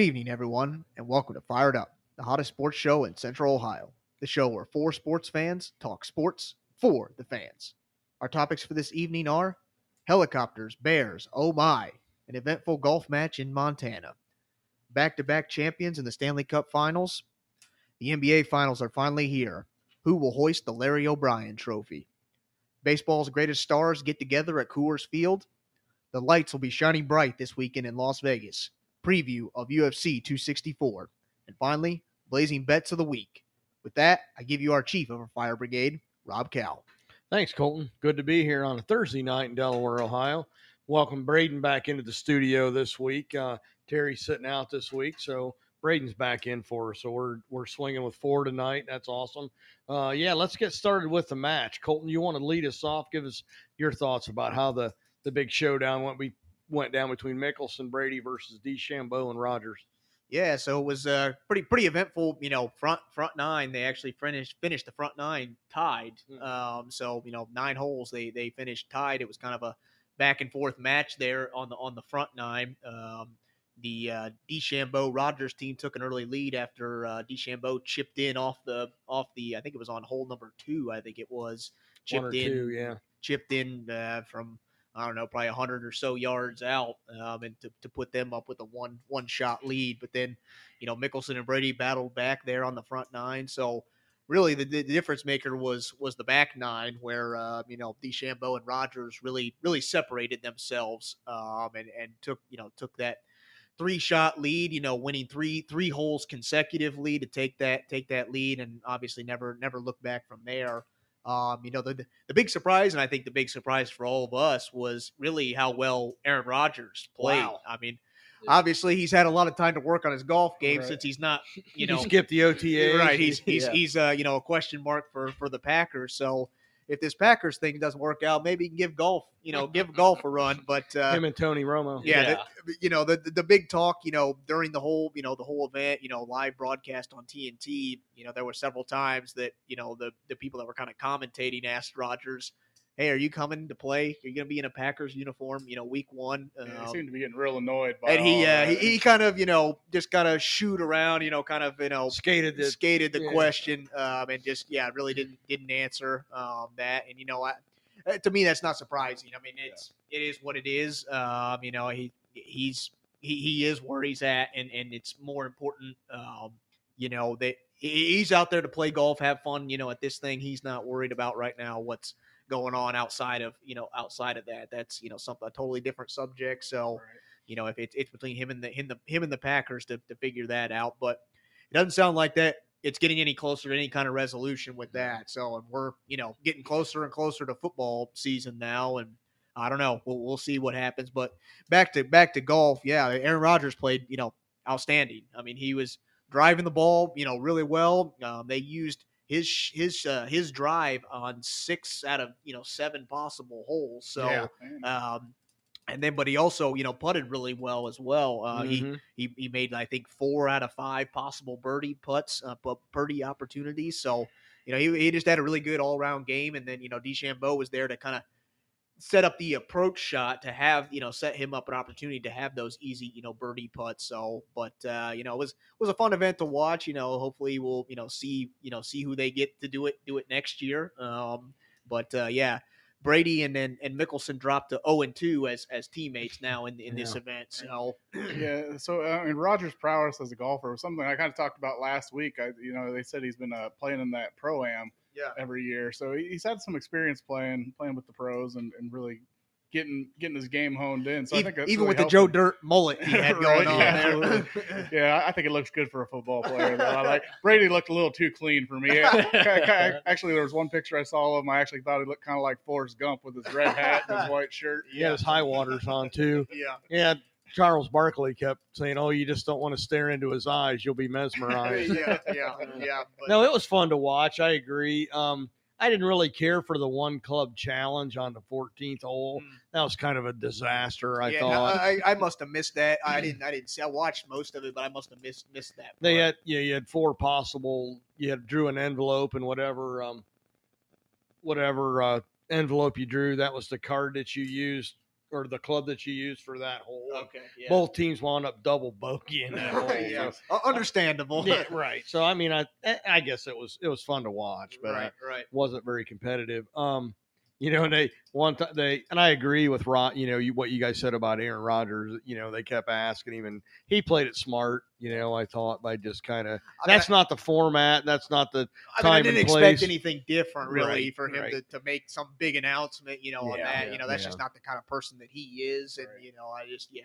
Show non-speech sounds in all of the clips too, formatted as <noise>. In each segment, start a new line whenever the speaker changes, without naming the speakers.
Good evening, everyone, and welcome to Fired Up, the hottest sports show in Central Ohio. The show where four sports fans talk sports for the fans. Our topics for this evening are helicopters, bears, oh my, an eventful golf match in Montana, back to back champions in the Stanley Cup finals. The NBA finals are finally here. Who will hoist the Larry O'Brien trophy? Baseball's greatest stars get together at Coors Field. The lights will be shining bright this weekend in Las Vegas. Preview of UFC 264. And finally, blazing bets of the week. With that, I give you our chief of our fire brigade, Rob Cal.
Thanks, Colton. Good to be here on a Thursday night in Delaware, Ohio. Welcome Braden back into the studio this week. Uh, Terry's sitting out this week, so Braden's back in for us. So we're we're swinging with four tonight. That's awesome. Uh, yeah, let's get started with the match. Colton, you want to lead us off? Give us your thoughts about how the the big showdown went. We went down between Mickelson, Brady versus DeChambeau and Rodgers.
Yeah, so it was uh, pretty pretty eventful. You know, front front nine. They actually finished finished the front nine tied.
Hmm.
Um, so you know, nine holes they they finished tied. It was kind of a back and forth match there on the on the front nine. Um, the uh, DeChambeau Rodgers team took an early lead after uh, DeChambeau chipped in off the off the I think it was on hole number two. I think it was chipped in
two, yeah.
chipped in uh, from I don't know, probably hundred or so yards out, um, and to, to put them up with a one one shot lead. But then, you know, Mickelson and Brady battled back there on the front nine. So really, the, the difference maker was was the back nine, where uh, you know DeChambeau and Rodgers really really separated themselves, um, and and took you know took that three shot lead, you know, winning three three holes consecutively to take that take that lead, and obviously never never look back from there. Um, you know, the the big surprise, and I think the big surprise for all of us was really how well Aaron Rodgers played.
Wow.
I mean, obviously he's had a lot of time to work on his golf game
Right.
since he's not, you <laughs> know,
skipped the OTA,
right. He's <laughs> he's
Yeah.
he's uh, you know a question mark for for the Packers. So if this Packers thing doesn't work out, maybe he can give golf, you know, give <laughs> golf a run. But uh,
him and Tony Romo.
yeah, The, you know the, the the big talk, you know, during the whole, you know, the whole event, you know, live broadcast on TNT, you know, there were several times that you know the the people that were kind of commentating asked Rodgers, "Hey, are you coming to play? You're going to be in a Packers uniform? You know, week one?"
Yeah,
Um,
he seemed to be getting real annoyed by
and he, uh, he he kind of you know just kind of shoot around, you know, kind of you know
skated the
skated the
yeah.
question um, and just yeah really didn't didn't answer um, that and you know I, uh, to me that's not surprising i mean it's it is what it is um, you know he he's he, he is where he's at and and it's more important um, you know that he's out there to play golf have fun you know at this thing he's not worried about right now what's going on outside of you know outside of that that's you know something a totally different subject so
Right.
you know, if it's, it's between him and the him, the him and the Packers to, to figure that out. But it doesn't sound like that it's getting any closer to any kind of resolution with that. So and we're you know getting closer and closer to football season now, and I don't know. We'll we'll see what happens. But back to back to golf. Yeah, Aaron Rodgers played you know outstanding. I mean, he was driving the ball you know really well. Um, they used his his uh, his drive on six out of you know seven possible holes. So.
Yeah.
Um, and then, but he also, you know, putted really well as well. Uh, he,
Mhm.
he he made, I think, four out of five possible birdie putts, uh, bu- birdie opportunities. So, you know, he, he just had a really good all around game. And then, you know, DeChambeau was there to kind of set up the approach shot to have, you know, set him up an opportunity to have those easy, you know, birdie putts. So, but uh, you know, it was was a fun event to watch. You know, hopefully we'll, you know, see, you know, see who they get to do it, do it next year. Um, but uh, yeah. Brady and then and Mickelson dropped to 0 and 2 as as teammates now in in this event. So <clears throat>
yeah. So uh, I mean, Rodgers' prowess as a golfer was something I kind of talked about last week. I, you know, they said he's been uh, playing in that pro am
yeah,
every year, so he's had some experience playing playing with the pros and, and really getting getting his game honed in. So I
even,
think
even
really
with the Joe
him.
Dirt mullet he had <laughs> going
Right,
on
yeah,
there. <laughs>
Yeah, I think it looks good for a football player. Though. I like Brady looked a little too clean for me. <laughs> Actually, there was one picture I saw of him. I actually thought he looked kind of like Forrest Gump with his red hat and his white shirt.
He had his high waters on too.
yeah,
Yeah, Charles Barkley kept saying, "Oh, you just don't want to stare into his eyes; you'll be mesmerized." <laughs>
yeah, yeah, yeah. But,
no, it was fun to watch. I agree. Um, I didn't really care for the one club challenge on the 14th hole.
Mm.
That was kind of a disaster. I
yeah,
thought
I, I must have missed that. I didn't. I didn't see. I watched most of it, but I must have missed missed that.
they had yeah, you had four possible. You had drew an envelope and whatever um, whatever uh, envelope you drew, that was the card that you used or the club that you used for that hole.
Okay. Yeah.
Both teams wound up double bogeying that <laughs> hole.
yeah.
So-
Uh, Understandable.
yeah, <laughs> right. So I mean, I I guess it was it was fun to watch, but
right. Right.
wasn't very competitive. Um, you know, and they one time they and I agree with Rod. You know, you, what you guys said about Aaron Rodgers. You know, they kept asking him, and he played it smart. You know, I thought by just kind of
I mean,
that's not the format. That's not the
I, mean, I
time
didn't
and
expect
place.
anything different, really,
Right,
for him
right.
to, to make some big announcement. You know, on that.
yeah,
you know, that's
yeah.
just not the kind of person that he is. And
Right.
you know, I just yeah,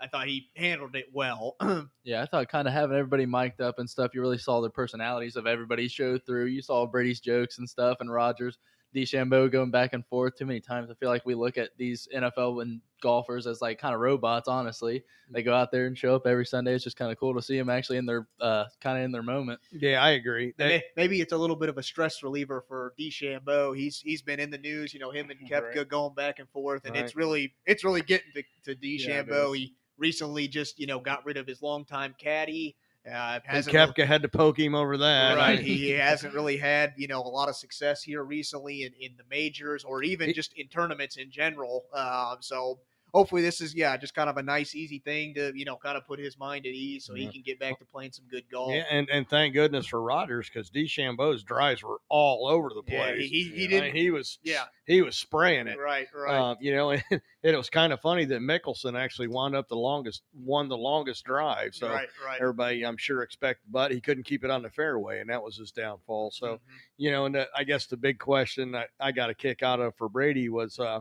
I, I thought he handled it well. <clears throat>
Yeah, I thought kind of having everybody mic'd up and stuff, you really saw the personalities of everybody show through. You saw Brady's jokes and stuff, and Rodgers, DeChambeau going back and forth too many times. I feel like we look at these NFL and golfers as like kind of robots. Honestly, they go out there and show up every Sunday. It's just kind of cool to see them actually in their uh, kind of in their moment.
yeah, I agree.
And
That,
may- maybe it's a little bit of a stress reliever for DeChambeau. He's he's been in the news, you know, him and Koepka
Right.
going back and forth, and it's really it's really getting to, to DeChambeau.
is.
he recently just you know got rid of his longtime caddy. Uh,
and
hasn't really-
had to poke him over that.
right. <laughs> He hasn't really had you know a lot of success here recently in, in the majors or even just in tournaments in general. Um, so hopefully this is yeah just kind of a nice easy thing to you know kind of put his mind at ease so he can get back to playing some good golf.
Yeah, and, and thank goodness for Rodgers because DeChambeau's drives were all over the
Yeah,
place.
he, he, he
I mean,
didn't.
he was
Yeah.
he was spraying it.
Right, right.
Uh, you know, <laughs> and it was kind of funny that Mickelson actually wound up the longest, won the longest drive. So
right, right.
everybody, I'm sure, expected, but he couldn't keep it on the fairway, and that was his downfall. So
Mhm.
you know, and the, I guess the big question that I got a kick out of for Brady was, uh,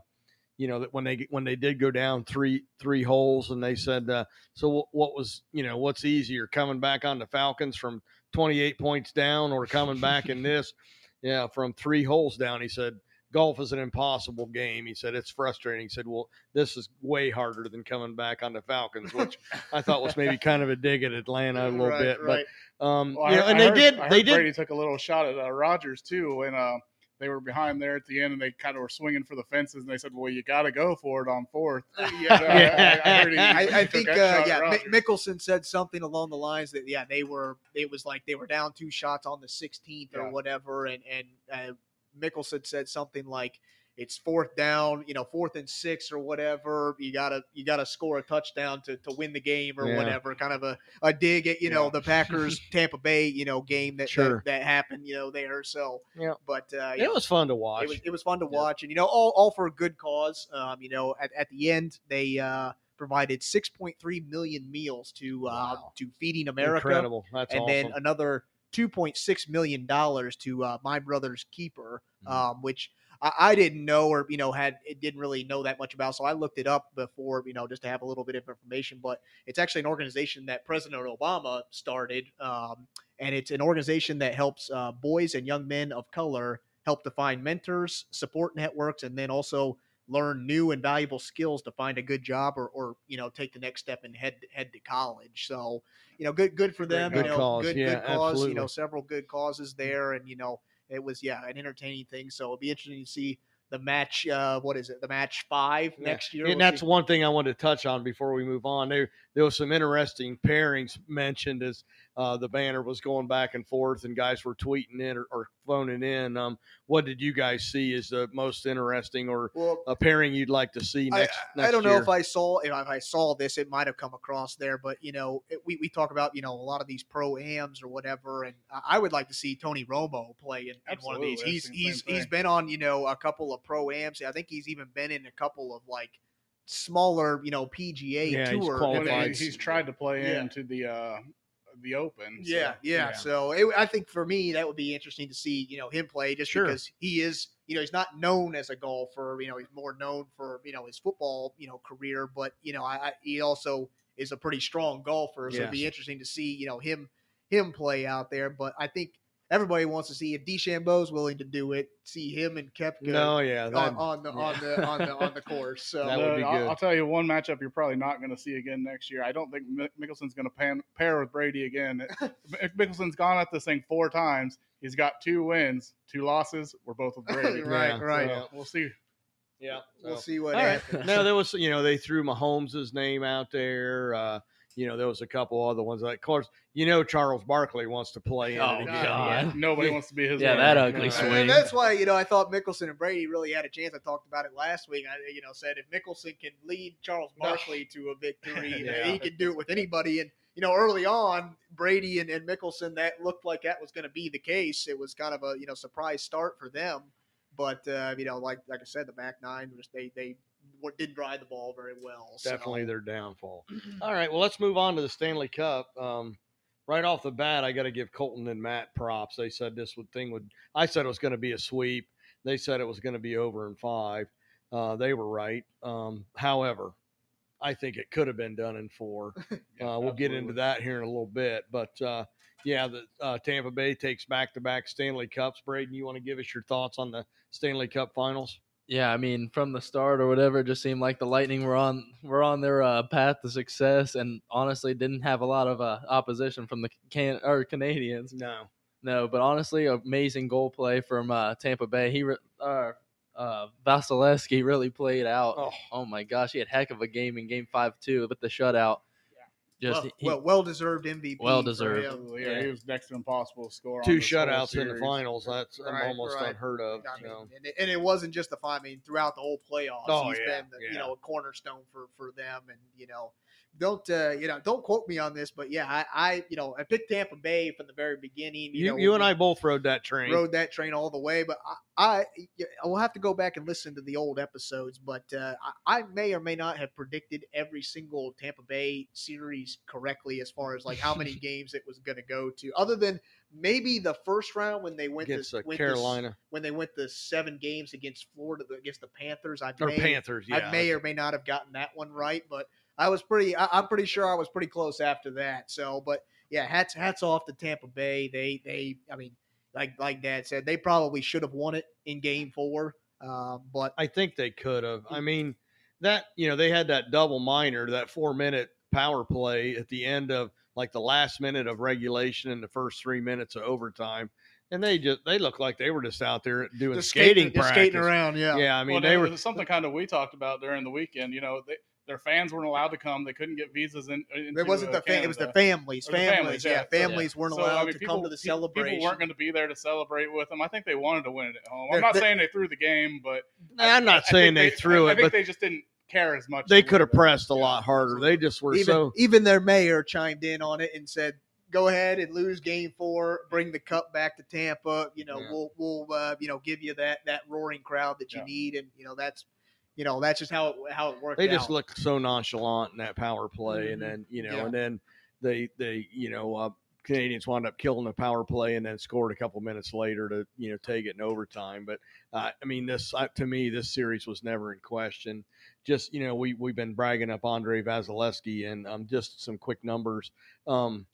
you know, that when they when they did go down three three holes, and they said, uh, so what, what was you know what's easier, coming back on the Falcons from 28 points down, or coming back in <laughs> this, yeah, from three holes down? He said. Golf is an impossible game. He said it's frustrating. He said, "Well, this is way harder than coming back on the Falcons," which I thought was maybe kind of a dig at Atlanta a little
Right,
bid.
right.
But um,
Well,
you know,
I-
and
I
they
heard-
did. They did.
Brady took a little shot at uh, Rodgers too and uh, they were behind there at the end, and they kind of were swinging for the fences, and they said, "Well, you got to go for it on fourth. <laughs>
yeah,
I, I he, <laughs>
I, I think uh, yeah,
Rodgers.
Mi- Mickelson said something along the lines that yeah they were it was like they were down two shots on the 16th or
Yeah.
whatever, and and uh, Mickelson said something like it's fourth down, you know, fourth and six or whatever. You gotta you gotta score a touchdown to, to win the game or
Yeah.
whatever. Kind of a, a dig at you know
Yeah.
the Packers <laughs> Tampa Bay you know game that,
Sure.
that that happened you know there. So
Yeah.
but uh,
It
know,
was fun to watch.
it was it was fun to
Yeah.
watch, and you know, all all for a good cause. Um, you know, at, at the end they uh, provided 6.3 million meals to uh,
Wow.
to Feeding America,
Incredible. That's
and
awesome.
then another 2.6 million dollars to uh, My Brother's Keeper,
Mhm.
um, which. I, I didn't know, or you know, had it didn't really know that much about. So I looked it up before, you know, just to have a little bit of information. But it's actually an organization that President Obama started, um, and it's an organization that helps uh, boys and young men of color help to find mentors, support networks, and then also learn new and valuable skills to find a good job or, or you know take the next step and head head to college. So you know, good good for them.
Good
you know,
cause.
good
Yeah,
good cause. You know, several good causes there, and you know, it was yeah an entertaining thing. So it'll be interesting to see the match. Uh, what is it? The match five
Yeah.
next year.
and
We'll
that's
see.
one thing I wanted to touch on before we move on. There, there was some interesting pairings mentioned as uh, the banner was going back and forth, and guys were tweeting in or, or phoning in. Um, what did you guys see as the most interesting or
well,
a pairing you'd like to see
I,
next?
I don't know if I saw if I saw this, it might have come across there, but you know, it, we, we talk about you know a lot of these pro ams or whatever, and I- I would like to see Tony Romo play in, in one of these.
Absolutely, I
He's he's
same
he's
thing.
been on you know a couple of pro ams. I think he's even been in a couple of like smaller you know PGA
Yeah, he's
tour
qualified.
When he-
events.
he's tried to play
Yeah.
into the uh, the Open. so,
Yeah, yeah. So it, I think for me that would be interesting to see, you know, him play just
Sure.
because he is, you know, he's not known as a golfer. You know, he's more known for you know his football, you know, career. But you know, I, I he also is a pretty strong golfer. So it'd be interesting to see, you know, him him play out there. But I think everybody wants to see if DeChambeau's willing to do it. See him and Koepka
No, yeah, that,
on, on the on the on the on the course. So
That would be
I'll,
good.
I'll tell you one matchup you're probably not going to see again next year. I don't think Mickelson's going to pair with Brady again. <laughs> Mickelson's gone at this thing four times. He's got two wins, two losses. We're both with Brady. <laughs>
right,
Yeah,
right.
So we'll see.
yeah.
We'll see what
All right.
happens.
no, there was you know they threw Mahomes' name out there. Uh, you know, there was a couple other ones. Like, of course, you know, Charles Barkley wants to play in
Oh. God.
Yeah, nobody wants to be his.
Yeah,
runner.
that ugly
No.
swing.
And that's why you know I thought Mickelson and Brady really had a chance. I talked about it last week. I you know said if Mickelson can lead Charles Barkley to a victory, <laughs>
Yeah.
he can do it with anybody. And you know early on, Brady and, and Mickelson that looked like that was going to be the case. It was kind of a you know surprise start for them, but uh, you know like like I said, the back nine just they they wa- didn't drive the ball very well. so-
Definitely their downfall. <clears throat> All right, well, let's move on to the Stanley Cup. Um, right off the bat, I got to give Colton and Matt props. They said this would thing would. I said it was going to be a sweep. They said it was going to be over in five. Uh, they were right. Um, however, I think it could have been done in four.
Yeah, <laughs>
Uh, we'll get into that here in a little bit, but uh, yeah, the uh, Tampa Bay takes back-to-back Stanley Cups. Braden, you want to give us your thoughts on the Stanley Cup Finals?
Yeah, I mean, from the start or whatever, it just seemed like the Lightning were on were on their uh, path to success, and honestly, didn't have a lot of uh, opposition from the can or Canadiens.
No,
No, but honestly, amazing goal play from uh, Tampa Bay. He re- uh, uh, Vasilevskiy really played out.
Oh.
Oh. my gosh, he had heck of a game in Game Five too with the shutout. Just
well,
he-
well, well deserved MVP.
Well deserved.
yeah,
Yeah.
he was next to impossible to score.
two
this
shutouts in the finals. That's
Right,
almost
right.
unheard of.
I mean,
so.
and, it, and it wasn't just the final. I mean, throughout the whole playoffs,
Oh,
he's
yeah,
been the,
yeah.
you know a cornerstone for for them. And you know, don't uh, you know? Don't quote me on this, but yeah, I, I you know I picked Tampa Bay from the very beginning. You,
You,
know,
you and I both rode that train.
rode that train all the way. But I, I, will have to go back and listen to the old episodes. But uh, I, I may or may not have predicted every single Tampa Bay series correctly as far as like how many <laughs> games it was going to go to, other than maybe the first round when they went
against
to
uh,
went to-
Carolina
when they went the seven games against Florida against the Panthers. I
or
may,
Panthers. Yeah,
I may or may not have gotten that one right, but I was pretty. I, I'm pretty sure I was pretty close after that. So, but yeah, hats hats off to Tampa Bay. They they. I mean, like like Dad said, they probably should have won it in Game Four. Um, but
I think they could have. I mean, that you know they had that double minor, that four minute power play at the end of like the last minute of regulation and the first three minutes of overtime, and they just they looked like they were just out there doing
just
skating,
just
practice.
skating around. Yeah.
Yeah, I mean
well,
they
there
were.
something kind of we talked about during the weekend. You know, they, their fans weren't allowed to come. They couldn't get visas in. Into,
It wasn't
uh,
the fa- it was the
Canada.
families.
The
Families,
families,
yeah.
yeah. So-
Families weren't
So,
allowed
I mean,
to
people,
come to the celebration.
People weren't going to be there to celebrate with them. I think they wanted to win it at home.
They're-
I'm not
they're-
saying they threw the game, but
I'm not
I
saying
think
they threw
I,
it,
I think
but
they just didn't care as much.
they could have pressed a
Yeah,
lot harder. They just were
even
so.
even their mayor chimed in on it and said, "Go ahead and lose game four, bring the cup back to Tampa. You know,
Yeah.
we'll we'll uh, you know give you that that roaring crowd that you
Yeah.
need, and you know that's you know that's just how it how it worked.
they just
out.
looked so nonchalant in that power play, and
Mhm.
then you know,
Yeah.
and then they they you know uh, Canadiens wound up killing the power play, and then scored a couple minutes later to you know take it in overtime. But uh, I mean, this uh, to me, this series was never in question. Just you know, we we've been bragging up Andrei Vasilevskiy, and um, just some quick numbers. Um,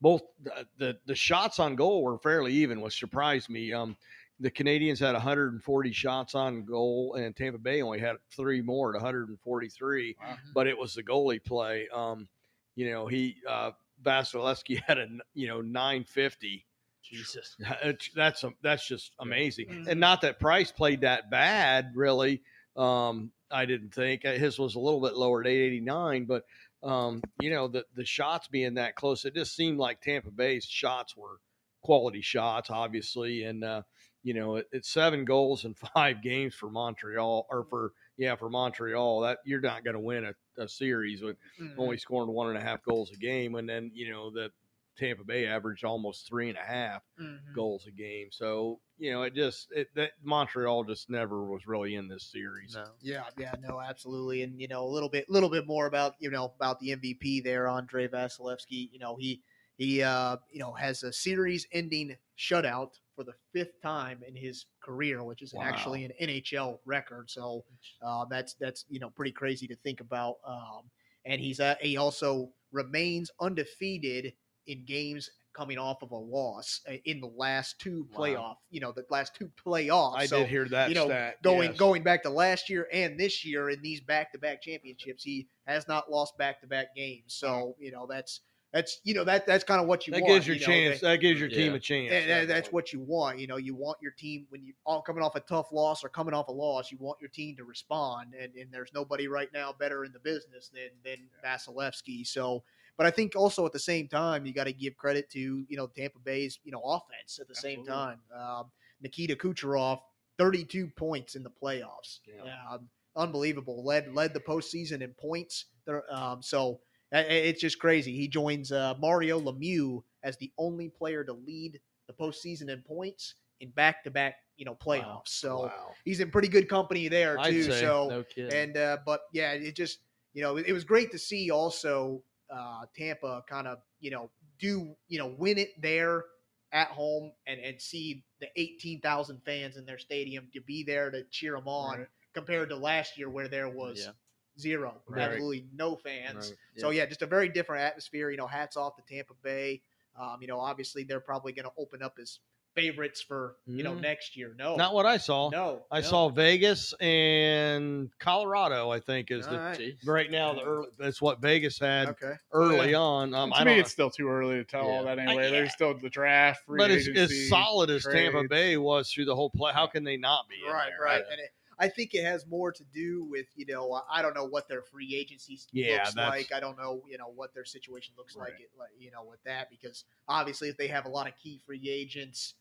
both the, the the shots on goal were fairly even, which surprised me. Um, the Canadiens had 140 shots on goal, and Tampa Bay only had three more at 143.
Wow.
But it was the goalie play. Um, you know, he uh, Vasilevskiy <laughs> had a you know 950.
Jesus. <laughs>
That's a, that's just amazing,
Mhm.
and not that Price played that bad, really. Um, I didn't think Uh, his was a little bit lower at 889, but um, you know the the shots being that close, it just seemed like Tampa Bay's shots were quality shots, obviously, and uh, you know it, it's seven goals in <laughs> five games for Montreal, or for yeah for Montreal. That you're not going to win a, a series with
Mhm.
only scoring one and a half goals a game, and then you know the Tampa Bay averaged almost three and a half
Mhm.
goals a game. So you know, it just it, that Montreal just never was really in this series.
No.
Yeah, yeah, no, absolutely, and you know a little bit, little bit more about you know about the MVP there, Andrei Vasilevskiy. You know he he uh you know has a series-ending shutout for the fifth time in his career, which is
Wow.
actually an NHL record. So uh, that's that's you know pretty crazy to think about. Um, and he's uh, he also remains undefeated in games coming off of a loss uh, in the last two
Wow.
playoff. You know the last two playoffs.
I
So,
did hear that
you know,
stat.
going
yes.
going back to last year and this year in these back to back championships, he has not lost back to back games. So you know that's that's you know that that's kind of what you
That
want.
gives your
you know,
chance.
that-
That gives your team
Yeah.
a chance.
and that- that's what you want. You know, you want your team when you all coming off a tough loss or coming off a loss, you want your team to respond. And, and there's nobody right now better in the business than than Vasilevskiy. So, but I think also at the same time you got to give credit to you know Tampa Bay's you know offense at the same time. Um, Nikita Kucherov, 32 points in the playoffs.
Yeah.
Um, unbelievable. Led led the postseason in points. There, um, so i- i- it's just crazy. He joins uh, Mario Lemieux as the only player to lead the postseason in points in back to back you know playoffs.
Wow.
So
Wow.
he's in pretty good company there
I'd
too.
say.
So
no kidding.
and uh, but yeah, it just you know it, it was great to see also uh, Tampa kind of you know do you know win it there at home and and see the eighteen thousand fans in their stadium to be there to cheer them on
Right.
compared to last year where there was
Yeah.
Zero,
Right.
absolutely no fans.
Right.
So yeah, just a very different atmosphere. You know, hats off to Tampa Bay. Um, you know, obviously they're probably going to open up as favorites for you know
Mm.
next year. No,
Not what I saw.
no,
I
no.
saw Vegas and Colorado. I think is
All
the
right.
Right now the early. That's what Vegas had
Okay.
early
Yeah.
on. Um,
to
I
me,
don't.
it's still too early to tell all
Yeah.
that
I-
anyway.
yeah.
There's still the draft, free
but as,
agency.
as solid as Tampa. Bay was through the whole play, how can they not be? in
right,
there?
right. And it, I think it has more to do with you know I- don't know what their free agency
Yeah,
looks
that's-
like. I don't know you know what their situation looks like. It, like you know with that because obviously if they have a lot of key free agents,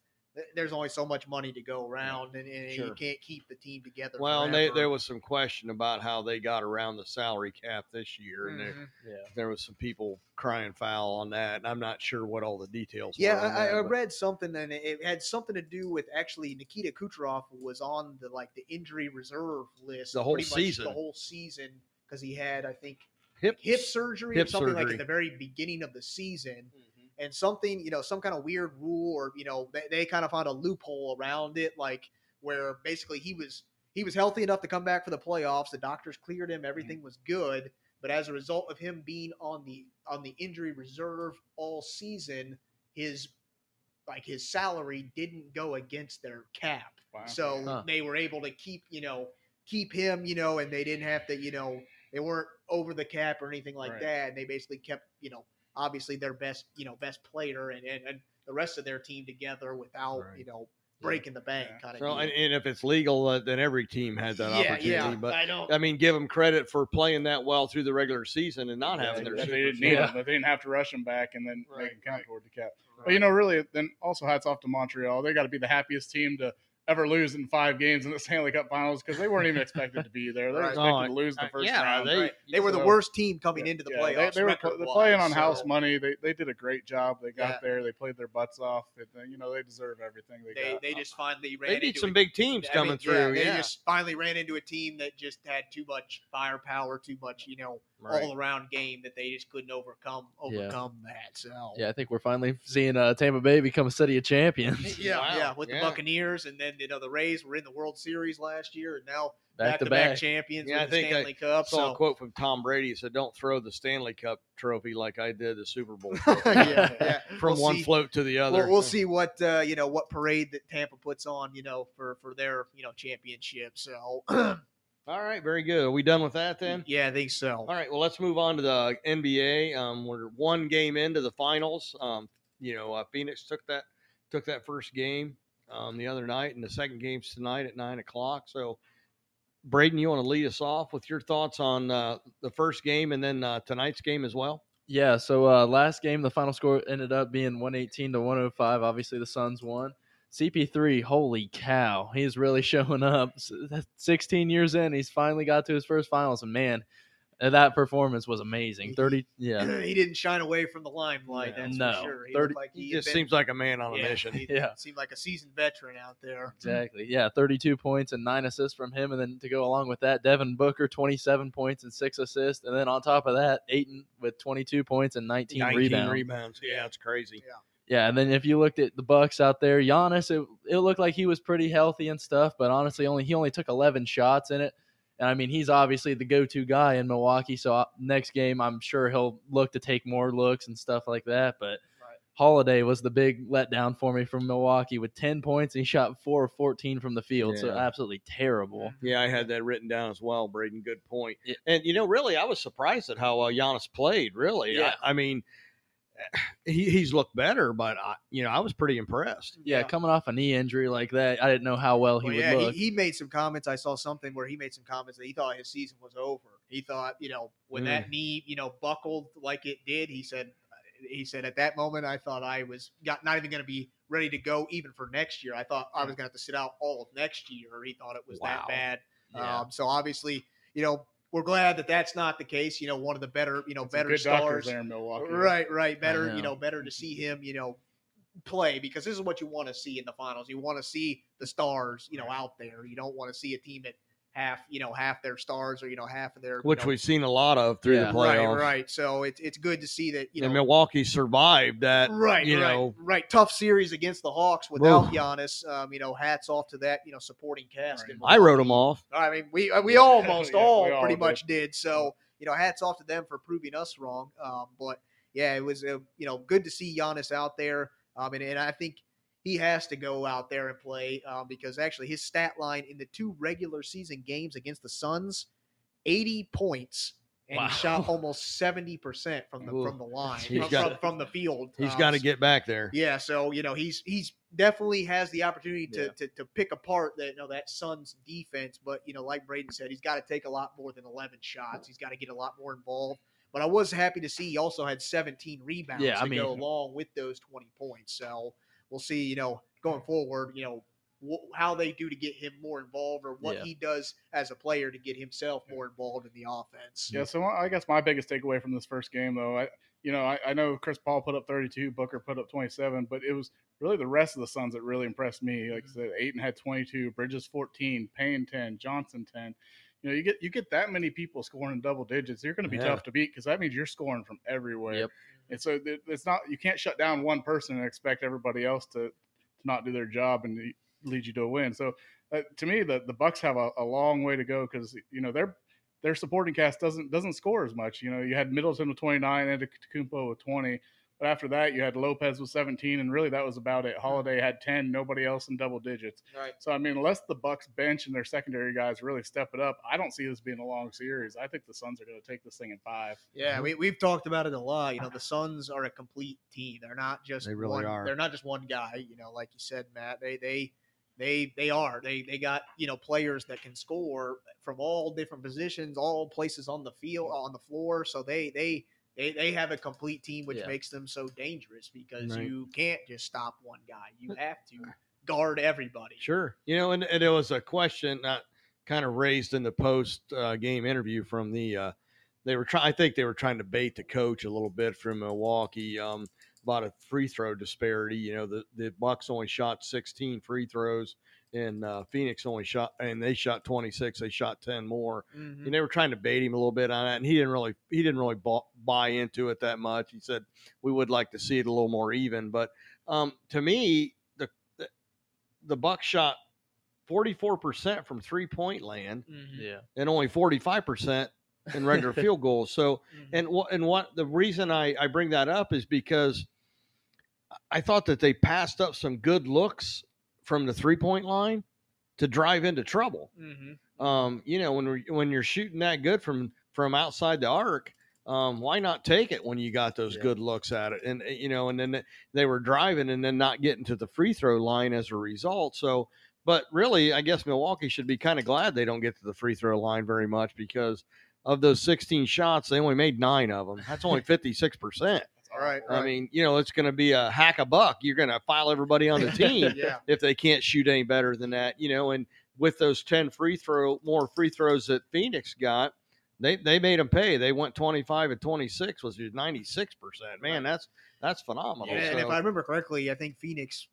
there's only so much money to go around, and, and you can't keep the team together.
Well, they, there was some question about how they got around the salary cap this year, and there,
Mhm.
yeah.
there was some people crying foul on that. And I'm not sure what all the details.
Yeah,
were on
I, I
that, but-
read something, and it it had something to do with actually Nikita Kucherov was on the like the injury reserve list
The whole season.
the whole season because he had I think
hip
hip surgery
hip
or something like at the very beginning of the season and something you know some kind of weird rule or you know they, they kind of found a loophole around it like where basically he was he was healthy enough to come back for the playoffs the doctors cleared him mm-hmm. everything was good but as a result of him being on the on the injury reserve all season his like his salary didn't go against their cap
Wow.
so
Huh.
they were able to keep, you know, keep him, you know, and they didn't have to, you know, they weren't over the cap or anything like
Right.
that. And they basically kept, you know, obviously their best, you know, best player and, and, and the rest of their team together without,
Right.
you know, breaking the bank
Yeah.
kind of.
So, and, and if it's legal, uh, then every team has that
yeah,
opportunity.
yeah.
But
I don't.
I mean, give them credit for playing that well through the regular season and not
Yeah,
having their
that
super
they didn't need
Yeah.
him, that they didn't have to rush them back and then
Right,
make him count
right.
toward the cap. But you know, really, then also hats off to Montreal. They got to be the happiest team to ever lose in five games in the <laughs> Stanley Cup Finals because they weren't even expected to be there. They were
Right.
expected
No,
to lose the
uh,
first
yeah,
round.
they-
Right. They were the worst team coming into the
Yeah,
playoffs.
They, they were they're playing on
so-
house money. They, they did a great job. They got
Yeah.
there. They played their butts off. And, uh, you know, they deserve everything they,
They,
got.
they just finally ran
They beat
into
some
a
big teams
I
coming
mean,
through.
Yeah,
Yeah,
they just finally ran into a team that just had too much firepower, too much, you know,
Right.
all around game that they just couldn't overcome
Yeah.
overcome that. So
Yeah, I think we're finally seeing uh, Tampa Bay become a city of champions. <laughs>
yeah,
Wow.
yeah, with the Buccaneers, and then you know the Rays were in the World Series last year, and now
Back to
back
back.
champions
Yeah, I
with the
think I
Stanley Cup.
saw
So
a quote from Tom Brady. He said, "Don't throw the Stanley Cup trophy like I did the Super Bowl <laughs>
yeah, yeah. <laughs>
from
We'll
one
see.
float to the other."
We'll, we'll see what uh, you know what parade that Tampa puts on, you know, for for their you know championship. So <clears throat>
All right, very good. Are we done with that then?
yeah, I think so.
All right, well, let's move on to the NBA. Um, we're one game into the finals. Um, you know, uh, Phoenix took that took that first game um, the other night, and the second game's tonight at nine o'clock. So, Braden, you want to lead us off with your thoughts on uh, the first game and then uh, tonight's game as well?
Yeah, so uh, last game, the final score ended up being 118 to 105. Obviously, the Suns won. CP3, holy cow, he's really <laughs> showing up. 16 years in, he's finally got to his first finals, and man, uh, that performance was amazing. 30, yeah, <clears throat>
he didn't shine away from the limelight.
Yeah.
That's
No.
for sure. He
30
like
He
had
just
been-
seems like a man on a mission.
He <laughs>
Yeah.
seemed like a seasoned veteran out there. <laughs>
exactly. Yeah, 32 points and nine assists from him, and then to go along with that, Devin Booker 27 points and six assists, and then on top of that, Ayton with 22 points and 19,
19
rebounds.
rebounds. Yeah, it's crazy.
Yeah, and then if you looked at the Bucks out there, Giannis, it, it looked like he was pretty healthy and stuff, but honestly, only he only took 11 shots in it. And I mean, he's obviously the go-to guy in Milwaukee. So uh, next game, I'm sure he'll look to take more looks and stuff like that. But
Right.
Holiday was the big letdown for me from Milwaukee with 10 points. And he shot four of 14 from the field, so absolutely terrible.
Yeah, I had that written down as well, Braden. Good point.
Yeah.
And you know, really, I was surprised at how uh, Giannis played. Really,
Yeah.
I, I mean, <sighs> he, he's looked better, but I, you know, I was pretty impressed.
Yeah, coming off a knee injury like that, I didn't know how well he
Well,
would
yeah,
look.
he, he made some comments. I saw something where he made some comments that he thought his season was over. He thought, you know, when
Mm.
that knee, you know, buckled like it did, he said, he said at that moment, I thought I was got not even going to be ready to go even for next year. I thought I was going to have to sit out all of next year. He thought it was
Wow.
that bad.
Yeah.
Um, so obviously, you know, we're glad that that's not the case. You know, one of the better, you know,
Some
better stars.
there in Milwaukee.
Right, right. Better,
know.
you know, better to see him, you know, play because this is what you want to see in the finals. You want to see the stars, you know, out there. You don't want to see a team at half, you know, half their stars or you know half of their you
which
know,
we've seen a lot of through
Yeah.
the playoffs.
right, right. So it's it's good to see that you know
and Milwaukee survived that.
right,
you
right,
know,
right. Tough series against the Hawks without
Oof.
Giannis. Um, you know, hats off to that you know supporting cast.
Right.
I wrote them off.
I mean, we uh, we
Yeah. <laughs>
almost
Yeah,
all
we all
pretty
did.
much did. So you know, hats off to them for proving us wrong. Um, but yeah, it was uh, you know good to see Giannis out there. Um, and, and I think he has to go out there and play um, because actually his stat line in the two regular season games against the Suns, eighty points. And
Wow.
he shot almost seventy percent from the
Ooh.
from the line from,
got-
from, from the field.
He's
Um,
got to get back there.
yeah, so you know he's he's definitely has the opportunity to,
Yeah.
to, to pick apart that you know that Suns defense, but you know like Braden said, he's got to take a lot more than eleven shots. He's got to get a lot more involved. But I was happy to see he also had 17 rebounds
Yeah,
to
I mean-
go along with those 20 points. So we'll see, you know, going forward, you know, wh- how they do to get him more involved or what
Yeah.
he does as a player to get himself more involved in the offense.
Yeah, so I guess my biggest takeaway from this first game, though, I you know I, I know Chris Paul put up 32, Booker put up 27, but it was really the rest of the Suns that really impressed me. Like I mm-hmm. said, Ayton had 22, Bridges 14, Payne 10, Johnson 10. You know, you get you get that many people scoring in double digits, you're going to be
Yeah.
tough to beat because that means you're scoring from everywhere.
Yep.
And so it's not you can't shut down one person and expect everybody else to, to not do their job and lead you to a win. So uh, to me, the the Bucks have a, a long way to go because you know they're their supporting cast doesn't doesn't score as much. You know, you had Middleton with 29 and Kumpo with 20, but after that you had Lopez with 17, and really that was about it. Holiday had 10, nobody else in double digits.
Right.
So I mean, unless the Bucks bench and their secondary guys really step it up, I don't see this being a long series. I think the Suns are going to take this thing in five.
Yeah, we, we've talked about it a lot. You know, the Suns are a complete team. They're not just
They really
one,
are.
They're not just one guy. You know, like you said, Matt. They they they they are. They they got you know players that can score from all different positions, all places on the field, on the floor. So they they. They, they have a complete team, which
Yeah.
makes them so dangerous because
Right.
you can't just stop one guy. You have to guard everybody.
Sure. You know, and, and there was a question that kind of raised in the post uh, game interview from the uh, they were trying I think they were trying to bait the coach a little bit from Milwaukee um, about a free throw disparity. You know, the the Bucks only shot 16 free throws and uh, Phoenix only shot and they shot 26. They shot 10 more.
Mhm.
And they were trying to bait him a little bit on that, and he didn't really he didn't really buy into it that much. He said we would like to see it a little more even, but um, to me, the the, the Bucks shot forty four percent from three point land
Mhm.
Yeah.
and only forty five percent in regular <laughs> field goals. So
Mhm.
and what and what the reason I I bring that up is because I thought that they passed up some good looks from the three point line to drive into trouble
Mhm.
um, you know, when we're, when you're shooting that good from from outside the arc, um, why not take it when you got those
Yeah.
good looks at it? And you know, and then they- they were driving and then not getting to the free throw line as a result. So, but really, I guess Milwaukee should be kind of glad they don't get to the free throw line very much because of those 16 shots, they only made nine of them. That's only <laughs> 56 percent.
All right.
I mean, you know, it's going to be a hack a buck. You're going to file everybody on the <laughs> team
yeah.
if they can't shoot any better than that, you know. And with those ten free throw more free throws that Phoenix got, they they made them pay. They went twenty five and twenty six, was ninety six percent. Man, that's that's phenomenal.
Yeah, and if I remember correctly, I think Phoenix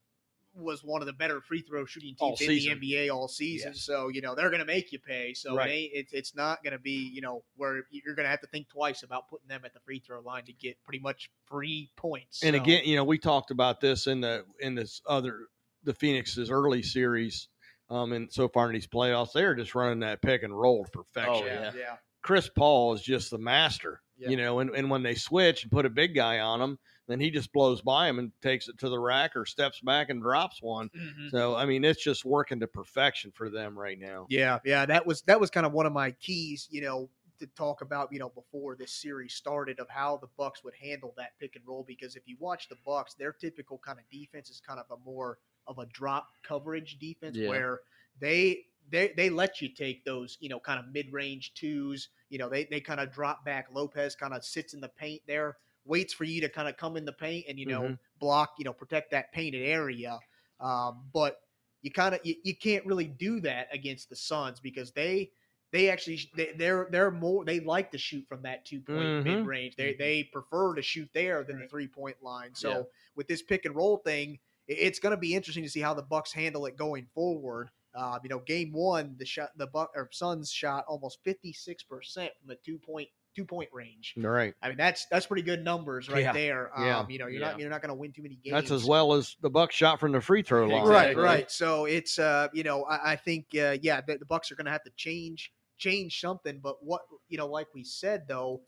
was one of the better free throw shooting
All
teams in
season.
the NBA all season.
Yes.
So you know they're going to make you pay. So
Right.
it it's it's not going to be you know where you're going to have to think twice about putting them at the free throw line to get pretty much free points.
and
So-
again, you know, we talked about this in the in this other the Phoenix's early series. Um, and so far in these playoffs, they're just running that pick and roll to perfection.
Oh,
yeah,
yeah.
yeah,
Chris Paul is just the master,
Yeah.
you know, and, and when they switch and put a big guy on him, then he just blows by him and takes it to the rack or steps back and drops one.
Mhm.
So, I mean, it's just working to perfection for them right now.
Yeah, yeah, that was that was kind of one of my keys, you know, to talk about, you know, before this series started of how the Bucks would handle that pick and roll because if you watch the Bucks, their typical kind of defense is kind of a more of a drop coverage defense
Yeah.
where they they they let you take those, you know, kind of mid range twos. You know, they they kind of drop back. Lopez kind of sits in the paint there, waits for you to kind of come in the paint and you know
Mhm.
block, you know, protect that painted area. Um, but you kind of you, you can't really do that against the Suns because they they actually they, they're they're more they like to shoot from that two point
Mhm.
mid range. They they prefer to shoot there than the three point line. So
Yeah.
with this pick and roll thing, it's going to be interesting to see how the Bucks handle it going forward. Uh, you know, game one, the shot the Buck or Suns shot almost fifty six percent from the two point two point range.
Right.
I mean, that's that's pretty good numbers right
Yeah.
there. Um,
Yeah.
You know, you're
Yeah.
not you're not going to win too many games.
That's as well as the Bucks shot from the free throw line.
Right, right. So it's uh, you know, I, I think uh, yeah, the, the Bucks are going to have to change change something. But what you know, like we said though,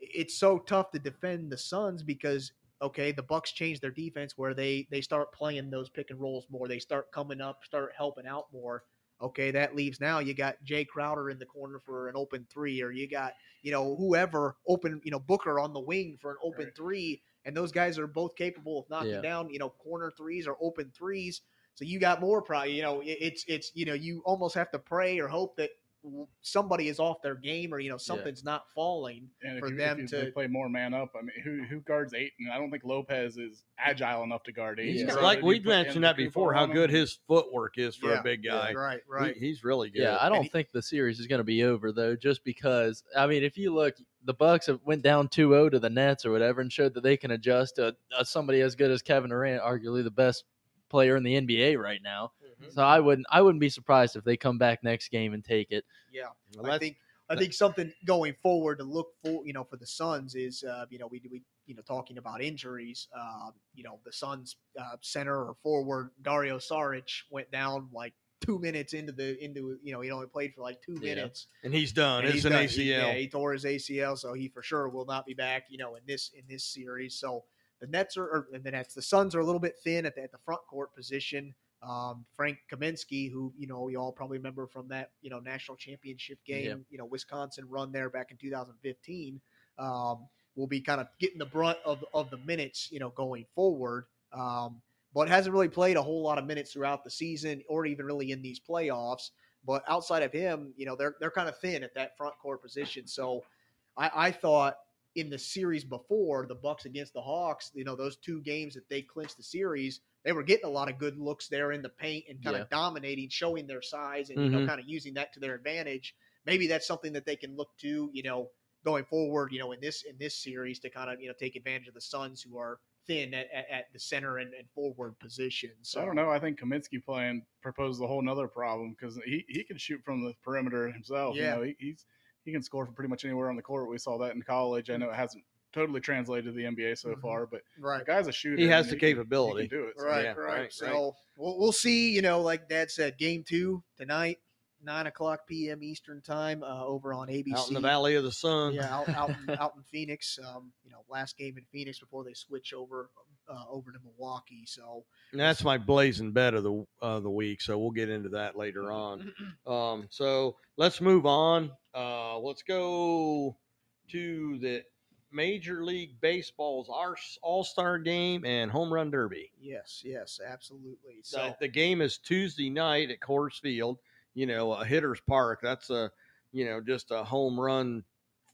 it's so tough to defend the Suns because okay, the Bucks change their defense where they they start playing those pick and rolls more. They start coming up, start helping out more. Okay, that leaves now you got Jae Crowder in the corner for an open three, or you got you know whoever open you know Booker on the wing for an open
Right.
three, and those guys are both capable of knocking
Yeah.
down you know corner threes or open threes. So you got more probably you know it's it's you know you almost have to pray or hope that w- somebody is off their game or you know something's not falling.
And
for
you,
them
you,
to-
play more man up, I mean, who who guards Ayton? And I don't think Lopez is agile enough to guard
Ayton.
Yeah.
So
like we
you put
mentioned that before, how good his footwork is for
Yeah.
a big guy.
Right,
He-
right.
he's really good.
Yeah, I don't
he-
think the series is going to be over though, just because. I mean, if you look, the Bucks have went down 2-0 to the Nets or whatever, and showed that they can adjust to uh, somebody as good as Kevin Durant, arguably the best player in the NBA right now.
Mm-hmm.
So I wouldn't, I wouldn't be surprised if they come back next game and take it.
Yeah.
Well,
I think I think something going forward to look for, you know, for the Suns is, uh, you know, we we you know talking about injuries. Uh, you know, the Suns uh, center or forward Dario Saric went down like two minutes into the into you know he only played for like two
Yeah.
minutes.
and he's done.
And
It's
he's
an
done-
ACL.
He, yeah, he tore his ACL, so he for sure will not be back. You know, in this in this series. So the Nets are, or, and the Nets, the Suns are a little bit thin at the, at the front court position. Um, Frank Kaminsky, who you know we all probably remember from that you know national championship game, you know Wisconsin run there back in 2015, um, will be kind of getting the brunt of of the minutes you know going forward. Um, but hasn't really played a whole lot of minutes throughout the season or even really in these playoffs. But outside of him, you know, they're they're kind of thin at that front court position. So I, I thought in the series before the Bucks against the Hawks, you know, those two games that they clinched the series, they were getting a lot of good looks there in the paint and kind
Yeah.
of dominating, showing their size and you know,
Mhm.
kind of using that to their advantage. Maybe that's something that they can look to, you know, going forward, you know, in this in this series to kind of you know take advantage of the Suns who are thin at, at, at the center and, and forward position. So
I don't know. I think Kaminsky playing proposed a whole nother problem because he, he can shoot from the perimeter himself.
Yeah.
You know, he, he's he can score from pretty much anywhere on the court. We saw that in college. I know it hasn't totally translated to the NBA so
Mhm.
far, but
Right.
the guy's a shooter.
He has the
can-
capability.
He can do it. So
Right,
Yeah,
right,
right, right.
So We'll, we'll see. You know, like Dad said, game two tonight, nine o'clock p.m. Eastern time, uh, over on ABC.
out in the Valley of the Sun.
Yeah, out, out, in, <laughs> out in Phoenix. Um, you know, last game in Phoenix before they switch over uh, over to Milwaukee. So
And that's my blazing bet of the uh, the week. So we'll get into that later on. <clears throat> Um, so let's move on. Uh, let's go to the Major League Baseball's our All Star Game and Home Run Derby.
yes, yes, absolutely. So
So the game is Tuesday night at Coors Field. You know, a hitter's park. That's a you know just a home run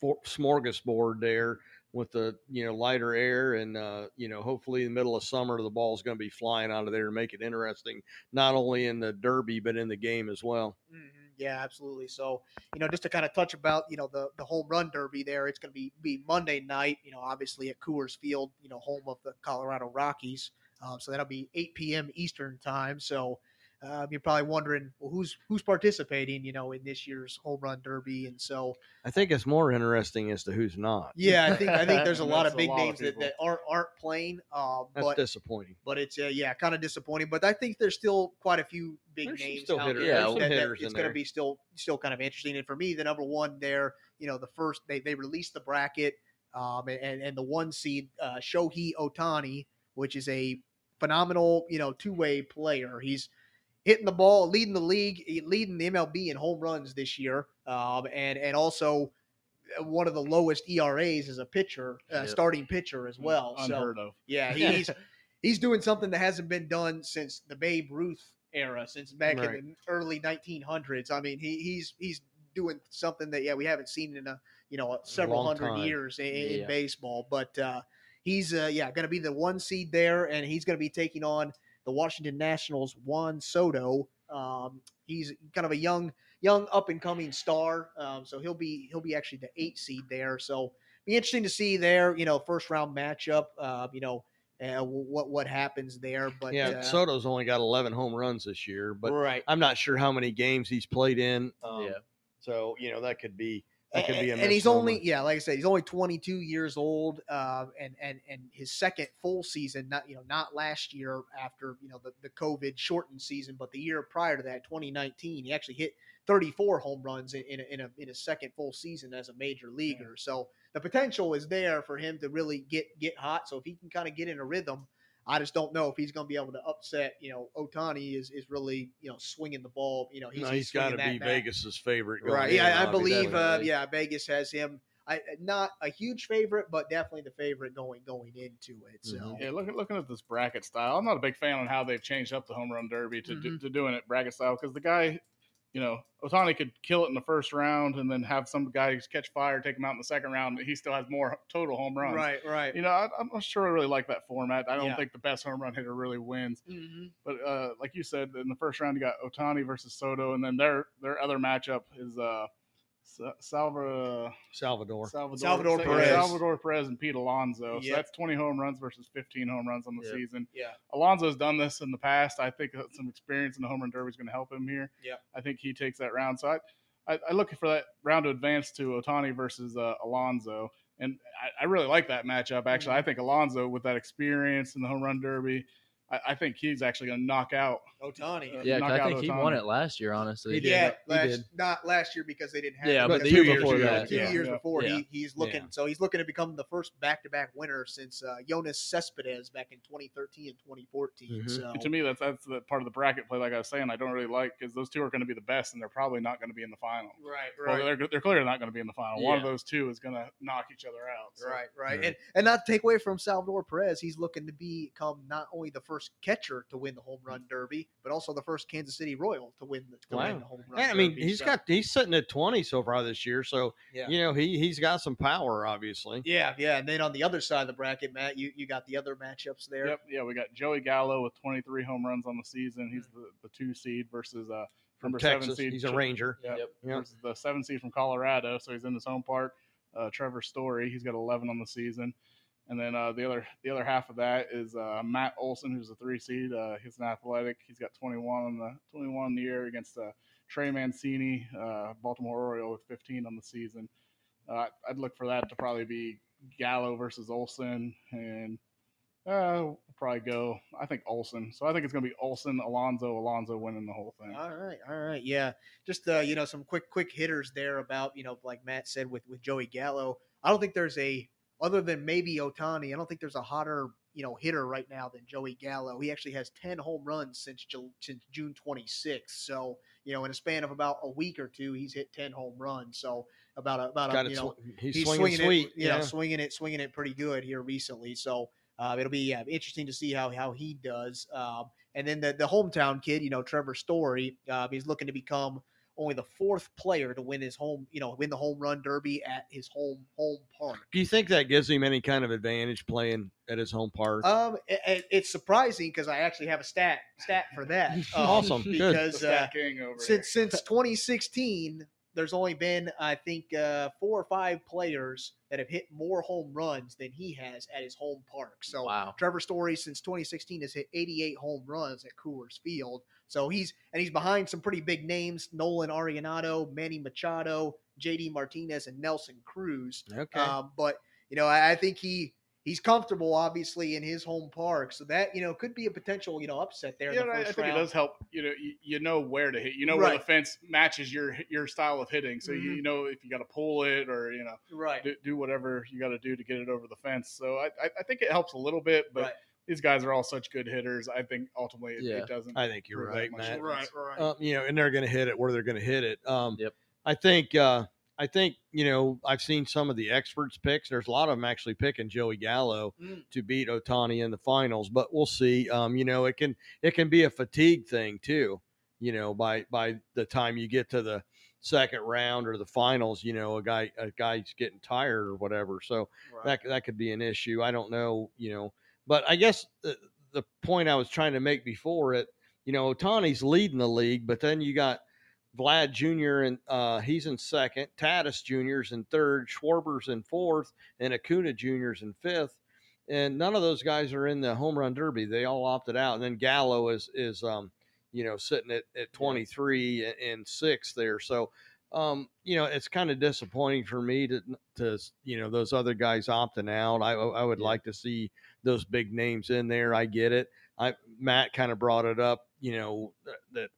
for, smorgasbord there with the you know lighter air and uh, you know hopefully in the middle of summer the ball's going to be flying out of there to make it interesting not only in the derby but in the game as well.
Mhm. Yeah, absolutely. So, you know, just to kind of touch about, you know, the the home run derby there, it's going to be be Monday night. You know, obviously at Coors Field, you know, home of the Colorado Rockies. Um, so that'll be 8 p.m. Eastern time. So uh, you're probably wondering, well, who's who's participating, you know, in this year's home run derby? And so,
I think it's more interesting as to who's not.
yeah, I think I think there's <laughs> a lot of big
lot of
names that, that aren't aren't playing. Uh,
That's
but
disappointing.
but it's uh, yeah, kind of disappointing. But I think there's still quite a few big
There's
names
still
out
hitters-
there
there's
that- that
hitters
it's going to be still still kind of interesting. And for me, the number one there, you know, the first they they released the bracket, um, and and the one seed uh, Shohei Ohtani, which is a phenomenal you know two way player. He's hitting the ball, leading the league, leading the MLB in home runs this year, um, and and also one of the lowest ERAs as a pitcher, uh,
Yep.
starting pitcher as well. So
unheard of.
yeah, <laughs> he's he's doing something that hasn't been done since the Babe Ruth era since back
Right.
in the early 1900s. I mean, he, he's he's doing something that yeah we haven't seen in a you know several
long
hundred
time.
years in, in
Yeah.
baseball. But uh, he's uh, yeah going to be the one seed there, and he's going to be taking on the Washington Nationals Juan Soto. Um, he's kind of a young young up and coming star, um, so he'll be he'll be actually the eight seed there. So be interesting to see there. You know, first round matchup. Uh, you know. Uh, what what happens there? But
yeah,
uh,
Soto's only got 11 home runs this year, but
right,
I'm not sure how many games he's played in. Um,
Yeah.
So you know that could be that could be a
and he's only yeah, like I said, he's only 22 years old, uh, and and and his second full season, not you know not last year after you know the, the COVID shortened season, but the year prior to that, 2019, he actually hit 34 home runs in in a, in a, in a second full season as a major leaguer. So the potential is there for him to really get get hot. So if he can kind of get in a rhythm. I just don't know if he's going to be able to upset. You know, Ohtani is is really you know swinging the ball. You know, he's,
no,
he's
he's got to be
bat.
Vegas's favorite. going
Right.
in,
Yeah, I
obviously.
believe. Uh, yeah, Vegas has him. I not a huge favorite, but definitely the favorite going going into it. So
Mhm.
Yeah, looking looking at this bracket style, I'm not a big fan on how they've changed up the home run derby to do,
Mhm.
to doing it bracket style because the guy, you know, Ohtani could kill it in the first round and then have some guy catch fire, take him out in the second round. But he still has more total home runs.
right, right.
You know, I, I'm not sure I really like that format. I don't
Yeah.
think the best home run hitter really wins.
Mhm.
But uh, like you said, in the first round, you got Ohtani versus Soto, and then their their other matchup is uh, Sa- Salva,
Salvador.
Salvador,
Salvador
Sa-
Perez.
Salvador Perez and Pete Alonso. So that's 20 home runs versus 15 home runs on the
Yep.
season.
Yeah.
Alonso's done this in the past. I think some experience in the home run derby is going to help him here.
Yep.
I think he takes that round. So I, I, I look for that round to advance to Ohtani versus uh, Alonso. And I, I really like that matchup. Actually, I
Mm-hmm.
think Alonso with that experience in the home run derby, I, I think he's actually going to knock out.
Ohtani.
Uh,
Yeah, 'cause
knock
I
out
think he
Ohtani.
won it last year. Honestly,
He did.
Yeah,
He
last,
did.
not last year because they didn't have.
Yeah,
it,
but
the
two
year
years
before
ago,
that,
two
yeah.
years
Yeah.
before,
Yeah.
he, he's looking.
Yeah.
So he's looking to become the first back-to-back winner since uh, Yoenis Cespedes back in 2013 and 2014.
Mhm.
So
And to me, that's that's the part of the bracket play. Like I was saying, I don't really like because those two are going to be the best, and they're probably not going to be in the final.
right,
Well,
right.
they're, they're clearly not going to be in the final. One of
Yeah.
those two is going to knock each other out. So.
Right, right,
Right.
and and not to take away from Salvador Perez, he's looking to become not only the first catcher to win the home run derby, but also the first Kansas City Royal to win the, to
Wow.
win the home run.
Yeah, I mean,
derby,
he's
so-
got he's sitting at 20 so far this year, so
Yeah.
you know he he's got some power, obviously.
yeah, yeah, and then on the other side of the bracket, Matt, you you got the other matchups there.
Yep. Yeah, we got Joey Gallo with 23 home runs on the season. He's the, the two seed versus uh
From
number
Texas,
seven seed.
he's a Ranger.
Yep.
Yep.
Yep.
Versus the seven seed from Colorado, so he's in his home park. Uh, Trevor Story, he's got 11 on the season. And then uh, the other the other half of that is uh, Matt Olson, who's a three seed. Uh, he's an athletic. He's got 21 on the 21 in the year against uh, Trey Mancini, uh, Baltimore Oriole with 15 on the season. Uh, I'd look for that to probably be Gallo versus Olson, and we'll probably go. I think Olson. So I think it's going to be Olson, Alonso, Alonso winning the whole thing.
All right, all right, yeah. Just you know, some quick quick hitters there about you know, like Matt said with with Joey Gallo. I don't think there's a other than maybe Ohtani. I don't think there's a hotter you know hitter right now than Joey Gallo. He actually has ten home runs since Ju- since June 26th. So you know, in a span of about a week or two, he's hit ten home runs. So about a, about
Got
a, you know,
sw- he's,
he's
swinging,
swinging,
sweet.
it, you know, swinging it, swinging it pretty good here recently. So uh, it'll be yeah, interesting to see how how he does. Um, and then the the hometown kid, you know, Trevor Story, uh, he's looking to become only the fourth player to win his home, you know, win the home run derby at his home home park.
Do you think that gives him any kind of advantage playing at his home park?
Um, it- it- it's surprising because I actually have a stat stat for that. <laughs> Um,
Awesome. Good.
Because uh,
Stat King over
since since <laughs> 2016 there's only been i think uh, four or five players that have hit more home runs than he has at his home park so
Wow.
trevor story since 2016 has hit 88 home runs at coors field so he's and he's behind some pretty big names nolan arenado manny machado jd martinez and nelson cruz
okay.
um, but you know I, I think he he's comfortable obviously in his home park so that you know could be a potential you know upset there in
Yeah,
the
I- I think
round.
it does help. You know, you, you know where to hit. You know where the fence matches your your style of hitting. So
Mhm.
you know if you got to pull it or you know
right
do, do whatever you got to do to get it over the fence. So I, I, I think it helps a little bit, but
right
these guys are all such good hitters. I think ultimately it,
Yeah.
it doesn't.
I think you're right,
that
Matt.
right right
Uh, you know, and they're going to hit it where they're going to hit it. Um,
Yep.
I think uh, I think you know I've seen some of the experts picks. There's a lot of them actually picking Joey Gallo
Mm.
to beat Ohtani in the finals, but we'll see. Um, you know, it can it can be a fatigue thing too. You know, by by the time you get to the second round or the finals, you know, a guy a guy's getting tired or whatever. So that that could be an issue. I don't know, you know, but I guess the, the point I was trying to make before it, you know, Ohtani's leading the league, but then you got Vlad Jr. and uh, he's in second, Tatis Jr.'s in third, Schwarber's in fourth, and Acuna Jr.'s in fifth. And none of those guys are in the home run derby. They all opted out. And then Gallo is is um, you know, sitting at, at 23 and, and sixth there. So um, you know, it's kind of disappointing for me to to you know those other guys opting out. I I would
Yeah.
like to see those big names in there. I get it. I Matt kind of brought it up. You know that, that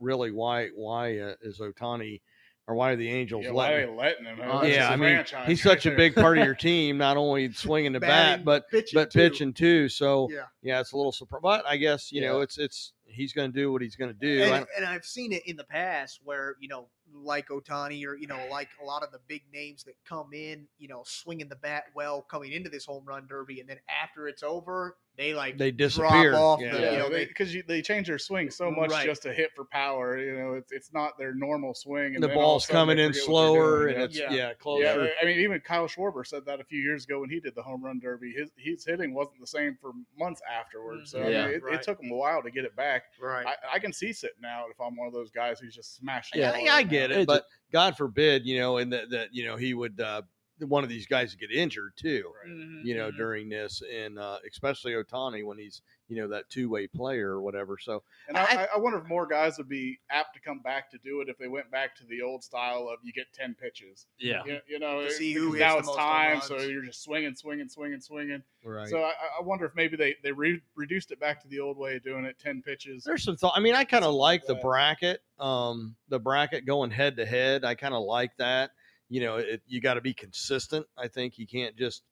really why why uh, is Ohtani or why are the Angels
Yeah, why
letting?
are they letting him?
Uh,
yeah, I mean,
franchise
he's
right
such a big part of your <laughs> team, not only swinging the bat, but
pitching
but
too.
pitching too. So
Yeah.
yeah, it's a little surprise. But I guess you know it's it's he's going to do what he's going to do.
And, and I've seen it in the past where you know, like Ohtani or you know, like a lot of the big names that come in, you know, swinging the bat well coming into this home run derby, and then after it's over, they like
they
drop
disappear.
off
yeah.
the,
Yeah,
you know, they,
because they, change their swing so much
Right.
just to hit for power. You know, it's it's not their normal swing. And
the
then all of a
ball's coming in
forget what they're
slower, and
yeah.
it's
Yeah.
yeah, closer.
Yeah, I mean, even Kyle Schwarber said that a few years ago when he did the home run derby. His his hitting wasn't the same for months afterwards. So I
mm-hmm.
mean, it,
Right.
it took him a while to get it back.
right.
I, I can see sitting out if I'm one of those guys who's just smashing.
Yeah,
the
yeah, I
right
get it,
It
but God forbid, you know, and that that you know he would uh, one of these guys would get injured too.
Right.
Mhm,
You know,
mhm.
during this, and uh, especially Ohtani when he's you know that two way player or whatever. So
And I, I, I wonder if more guys would be apt to come back to do it if they went back to the old style of you get ten pitches.
Yeah.
You, you know,
To see who
now it's time, so you're just swinging, swinging, swinging, swinging.
right.
So I, I wonder if maybe they they re- reduced it back to the old way of doing it, ten pitches.
There's some thought. I mean, I kind of like
like
the bracket, um, the bracket going head to head. I kind of like that. You know, it, you got to be consistent. I think you can't just.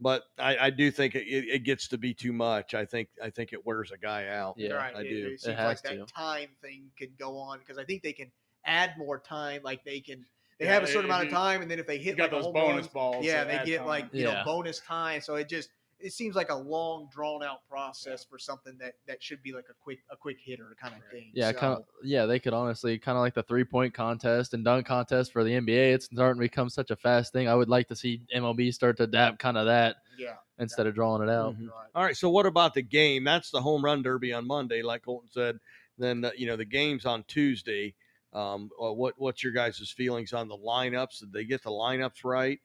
But I, I do think it, it, it gets to be too much. I think I think it wears a guy out.
Yeah.
right.
I
it,
do.
It
It
seems
has
like that time thing can go on because I think they can add more time. Like they can, they
Yeah,
have a certain
if
amount of time, and then if they hit
got
like a
those bonus
run,
balls.
yeah, they get
time.
like you know bonus time. So it just it seems like a long drawn out process for something that that should be like a quick a quick hitter kind of
Right.
thing.
Yeah,
so,
kind of. Yeah, they could honestly kind of like the three point contest and dunk contest for the NBA. It's starting to become such a fast thing. I would like to see MLB start to adapt kind of that
yeah.
instead of drawing it out.
Mhm.
Right.
All right. So what about the game? That's the home run derby on Monday, like Colton said. Then uh, you know the game's on Tuesday. Um, uh, what what's your guys' feelings on the lineups? Did they get the lineups right?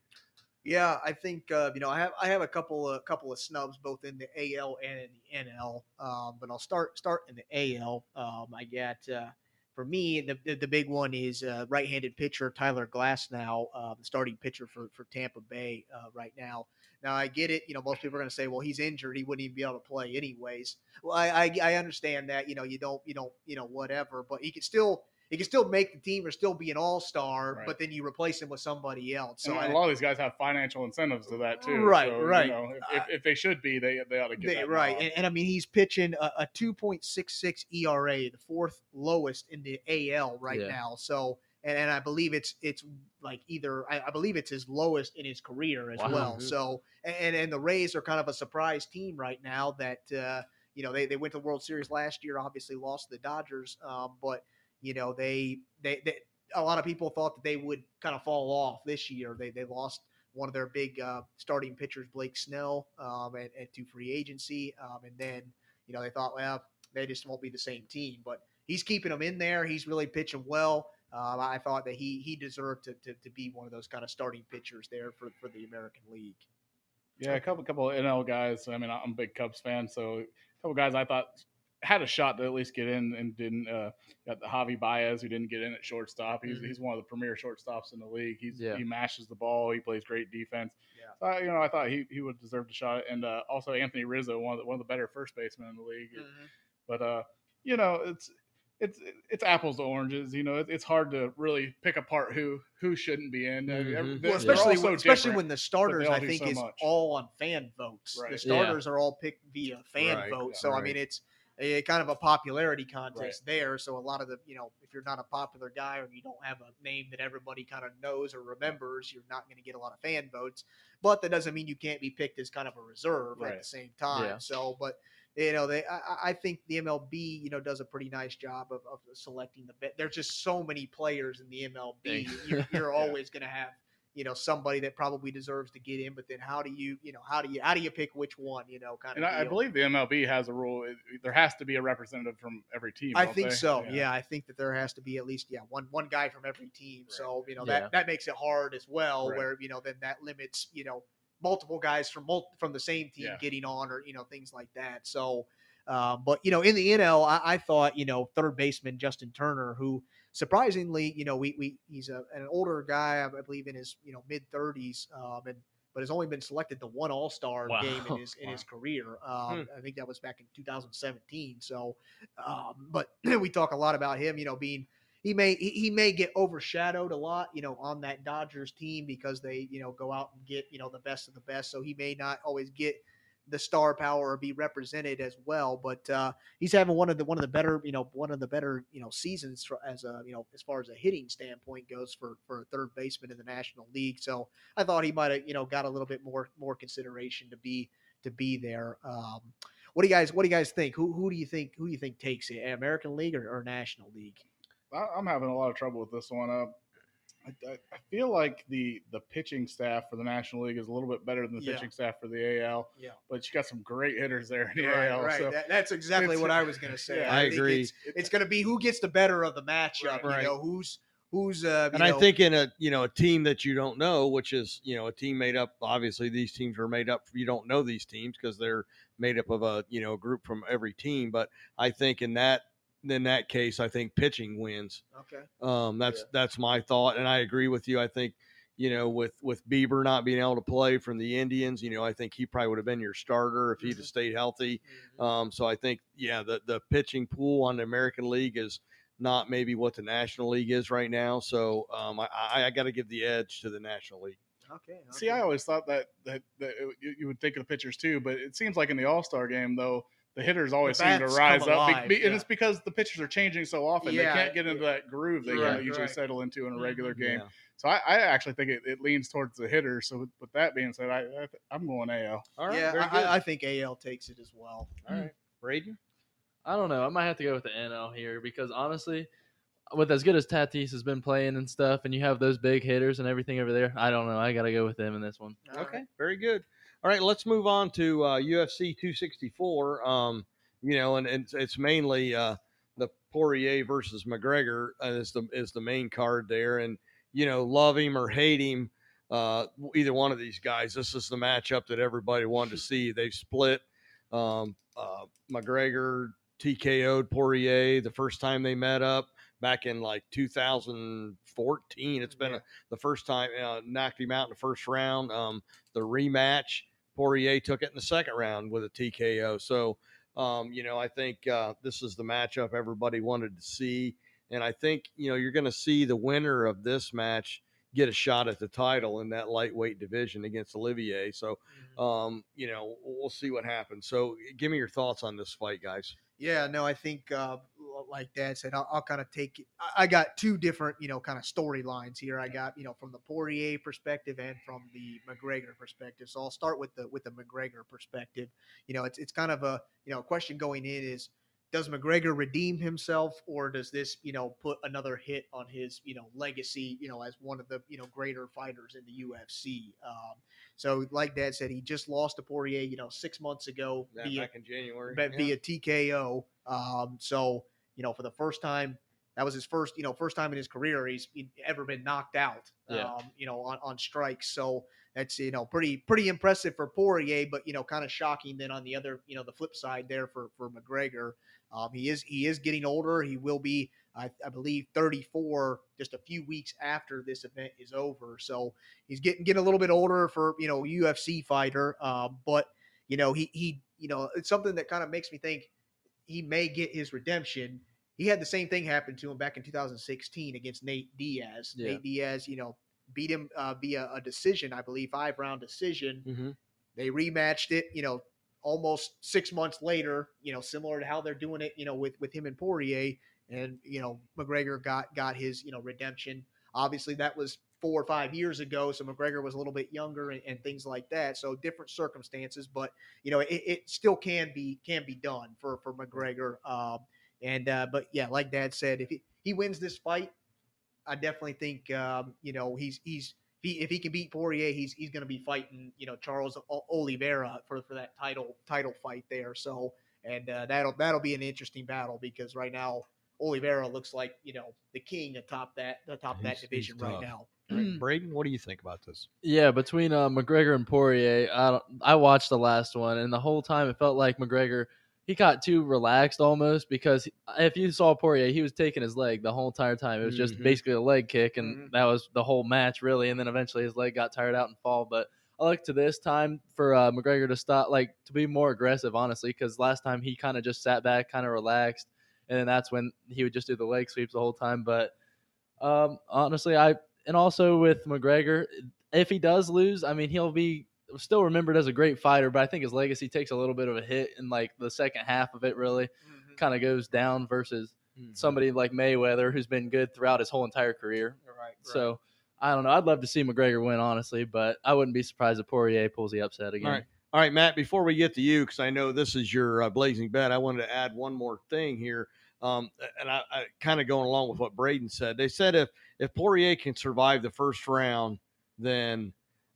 Yeah, I think uh, you know I have I have a couple of couple of snubs both in the AL and in the NL. Um, but I'll start start in the AL. Um, I got uh, for me the, the big one is uh, right-handed pitcher Tyler Glasnow, uh, the starting pitcher for for Tampa Bay uh, right now. Now I get it. You know most people are going to say, well, he's injured. He wouldn't even be able to play anyways. Well, I, I I understand that. You know you don't you don't you know whatever, but he can still. He can still make the team or still be an all star,
Right.
but then you replace him with somebody else. So
and
I,
a lot of these guys have financial incentives to that too.
Right,
So, you
right.
know, if, if, if they should be, they they ought to get
They-
that
right, and, and I mean he's pitching a, a 2.66 ERA, the fourth lowest in the AL right
Yeah.
now. So, and, and I believe it's it's like either I, I believe it's his lowest in his career as
Wow.
well. So, and and the Rays are kind of a surprise team right now that uh, you know they they went to the World Series last year, obviously lost to the Dodgers, um, but you know they they. they a lot of people thought that they would kind of fall off this year. They they lost one of their big uh, starting pitchers, Blake Snell, um, and, and to free agency. Um, and then, you know, they thought, well, they just won't be the same team. But he's keeping them in there. He's really pitching well. Um, I thought that he he deserved to, to, to be one of those kind of starting pitchers there for, for the American League.
Yeah, a couple couple of NL guys. I mean, I'm a big Cubs fan, so a couple guys I thought had a shot to at least get in and didn't. Uh, got the Javi Baez who didn't get in at shortstop. He's
Mhm.
he's one of the premier shortstops in the league. He's
Yeah.
he mashes the ball. He plays great defense.
Yeah.
So I, you know, I thought he, he would deserve a shot. And uh, also Anthony Rizzo, one of the, one of the better first basemen in the league. But uh, you know, it's it's it's apples to oranges. You know, it, it's hard to really pick apart who who shouldn't be in. Every-
Well, especially
all
when, especially when the starters, I think,
so
is
much.
all on fan votes.
Right.
The
Yeah.
starters are all picked via fan
Right,
votes.
yeah,
so I mean, it's a kind of a popularity contest there. So a lot of the, you know, if you're not a popular guy or you don't have a name that everybody kind of knows or remembers, you're not going to get a lot of fan votes. But that doesn't mean you can't be picked as kind of a reserve at the same time.
Yeah.
So, but you know, they, I, I- think the MLB, you know, does a pretty nice job of, of selecting the bet. There's just so many players in the MLB. You're, you're <laughs>
Yeah.
always going to have you know somebody that probably deserves to get in but then how do you you know how do you how do you pick which one you know kind
And
of
I, I believe the MLB has a rule. There has to be a representative from every team.
I think
they?
so. Yeah. I think that there has to be at least yeah one one guy from every team.
Right.
So you know
Yeah.
that that makes it hard as well.
Right.
Where you know then that limits you know multiple guys from mul- from the same team
Yeah.
getting on or you know things like that. So, um, but you know in the NL, I, I thought you know third baseman Justin Turner, who surprisingly you know we we he's a, an older guy, I believe in his you know mid thirties, um, and but has only been selected to one All Star
Wow.
game in his <laughs> in his career. Um,
Hmm.
I think that was back in 2017. So, um, but <clears throat> we talk a lot about him, you know, being he may he, he may get overshadowed a lot, you know, on that Dodgers team because they you know go out and get you know the best of the best. So he may not always get the star power or be represented as well. But uh, he's having one of the one of the better you know one of the better you know seasons as a you know as far as a hitting standpoint goes for for a third baseman in the National League. So I thought he might have you know got a little bit more more consideration to be to be there. Um, what do you guys What do you guys think? Who Who do you think Who do you think takes it? American League or, or National League?
I'm having a lot of trouble with this one. Uh, I, I, I feel like the the pitching staff for the National League is a little bit better than the
Yeah.
pitching staff for the AL.
Yeah.
But you got some great hitters there in the
right,
AL.
right.
So
That- that's exactly what I was going to say.
yeah,
I
think
agree.
It's, it's going to be who gets the better of the matchup.
Right.
You know, who's who's uh,
and
you
I think in a you know a team that you don't know, which is you know a team made up. Obviously, these teams are made up. You don't know these teams because they're made up of a you know a group from every team. But I think in that in that case, I think pitching wins.
okay.
Um, that's
Yeah.
that's my thought, and I agree with you. I think you know with with Bieber not being able to play from the Indians, you know, I think he probably would have been your starter if he'd
Mhm.
have stayed healthy.
Mhm.
Um, so I think, yeah, the, the pitching pool on the American League is not maybe what the National League is right now. So um, I, I, I got to give the edge to the National League.
okay.
See, I always thought that that, that it- you, you would think of the pitchers too, but it seems like in the All Star game though, the hitters always seem to rise up,
alive,
be- and
yeah.
it's because the pitchers are changing so often.
Yeah,
they can't get into
yeah.
that groove they
Right,
usually
right.
settle into in a regular mm-hmm. game.
Yeah.
So I, I actually think it, it leans towards the hitters. So with, with that being said, I, I I'm going AL.
All right.
yeah, I. I- I think AL takes it as well.
All right. Braden?
I don't know. I might have to go with the NL here because honestly, with as good as Tatis has been playing and stuff, and you have those big hitters and everything over there, I don't know. I got to go with them in this one.
All
okay.
right.
Very good. All right. Let's move on to uh, UFC 264. Um, you know, and, and it's, it's mainly uh, the Poirier versus McGregor uh, is the is the main card there, and you know, love him or hate him, uh, either one of these guys. This is the matchup that everybody wanted to <laughs> see. They've split. Um, uh, McGregor TKO'd Poirier the first time they met up back in like 2014. It's been
Yeah.
a, the first time uh, knocked him out in the first round. Um, the rematch, Poirier took it in the second round with a TKO. So, um, you know, I think uh, this is the matchup everybody wanted to see. And I think, you know, you're going to see the winner of this match get a shot at the title in that lightweight division against Oliveira. So,
Mhm.
um, you know, we'll see what happens. So, give me your thoughts on this fight, guys.
Yeah, no, I think uh, like Dad said, I'll, I'll kind of take. I- I got two different, you know, kind of storylines here. I got, you know, from the Poirier perspective and from the McGregor perspective. So I'll start with the with the McGregor perspective. You know, it's it's kind of a you know question going in is does McGregor redeem himself or does this you know put another hit on his you know legacy you know as one of the you know greater fighters in the UFC. Um, so like Dad said, he just lost to Poirier, you know, six months ago
That
via
back in January.
but
Yeah.
via TKO. Um, so you know, for the first time, that was his first, you know, first time in his career he's ever been knocked out.
Yeah.
Um, you know, on, on strikes. So that's you know pretty pretty impressive for Poirier, but you know, kind of shocking. Then on the other, you know, the flip side there for for McGregor, um, he is he is getting older. He will be, I, I believe, 34 just a few weeks after this event is over. So he's getting getting a little bit older for you know UFC fighter. Um, but you know he he you know it's something that kind of makes me think he may get his redemption. He had the same thing happen to him back in 2016 against Nate Diaz.
Yeah.
Nate Diaz, you know, beat him uh, via a decision, I believe, five round decision.
Mhm.
They rematched it, you know, almost six months later, you know, similar to how they're doing it, you know, with with him and Poirier, and you know, McGregor got got his you know redemption. Obviously, that was four or five years ago, so McGregor was a little bit younger and, and things like that. So different circumstances, but you know, it, it still can be can be done for for McGregor. Um, and uh, but yeah, like Dad said, if he, he wins this fight, I definitely think um, you know he's he's if he, if he can beat Poirier, he's he's going to be fighting you know Charles Oliveira for for that title title fight there. So and uh, that'll that'll be an interesting battle because right now Oliveira looks like you know the king atop that atop that
He's- he's
division right now.
Right. Braden, what do you think about this?
Yeah, between uh, McGregor and Poirier, I, don't, I watched the last one, and the whole time it felt like McGregor he got too relaxed almost because if you saw Poirier, he was taking his leg the whole entire time. It was just
Mhm.
basically a leg kick, and
Mhm.
that was the whole match really. And then eventually his leg got tired out and fall. But I look to this time for uh, McGregor to stop, like to be more aggressive, honestly, because last time he kind of just sat back, kind of relaxed, and then that's when he would just do the leg sweeps the whole time. But um, honestly, I and also with McGregor, if he does lose, I mean he'll be still remembered as a great fighter, but I think his legacy takes a little bit of a hit in like the second half of it. Really, kind of goes down versus somebody like Mayweather, who's been good throughout his whole entire career.
Right.
So I don't know. I'd love to see McGregor win, honestly, but I wouldn't be surprised if Poirier pulls the upset again.
All right. All right, Matt, before we get to you, because I know this is your uh, blazing bet, I wanted to add one more thing here. Um, and I, I kind of going along with what Braden said. They said if, if Poirier can survive the first round, then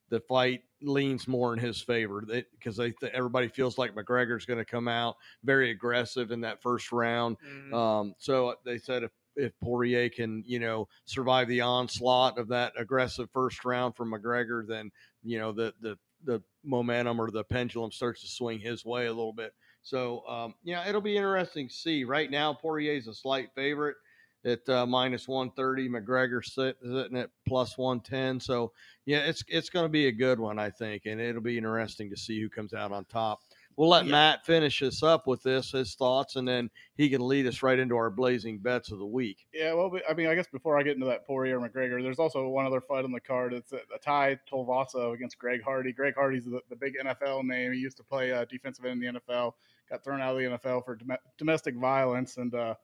the fight leans more in his favor because they, th- everybody feels like McGregor's going to come out very aggressive in that first round.
Mhm.
Um, so they said if, if Poirier can, you know, survive the onslaught of that aggressive first round from McGregor, then you know the the the momentum or the pendulum starts to swing his way a little bit. So um, yeah, it'll be interesting to see. Right now, Poirier's a slight favorite at uh, minus one thirty. McGregor sit, sitting at plus one ten. So yeah, it's it's going to be a good one, I think, and it'll be interesting to see who comes out on top. We'll let
Yeah.
Matt finish us up with this, his thoughts, and then he can lead us right into our blazing bets of the week.
Yeah, well, I mean, I guess before I get into that Poirier McGregor, there's also one other fight on the card. It's a, a Tai Tuivasa against Greg Hardy. Greg Hardy's the, the big NFL name. He used to play uh, defensive end in the NFL. Got thrown out of the NFL for dom- domestic violence, and uh,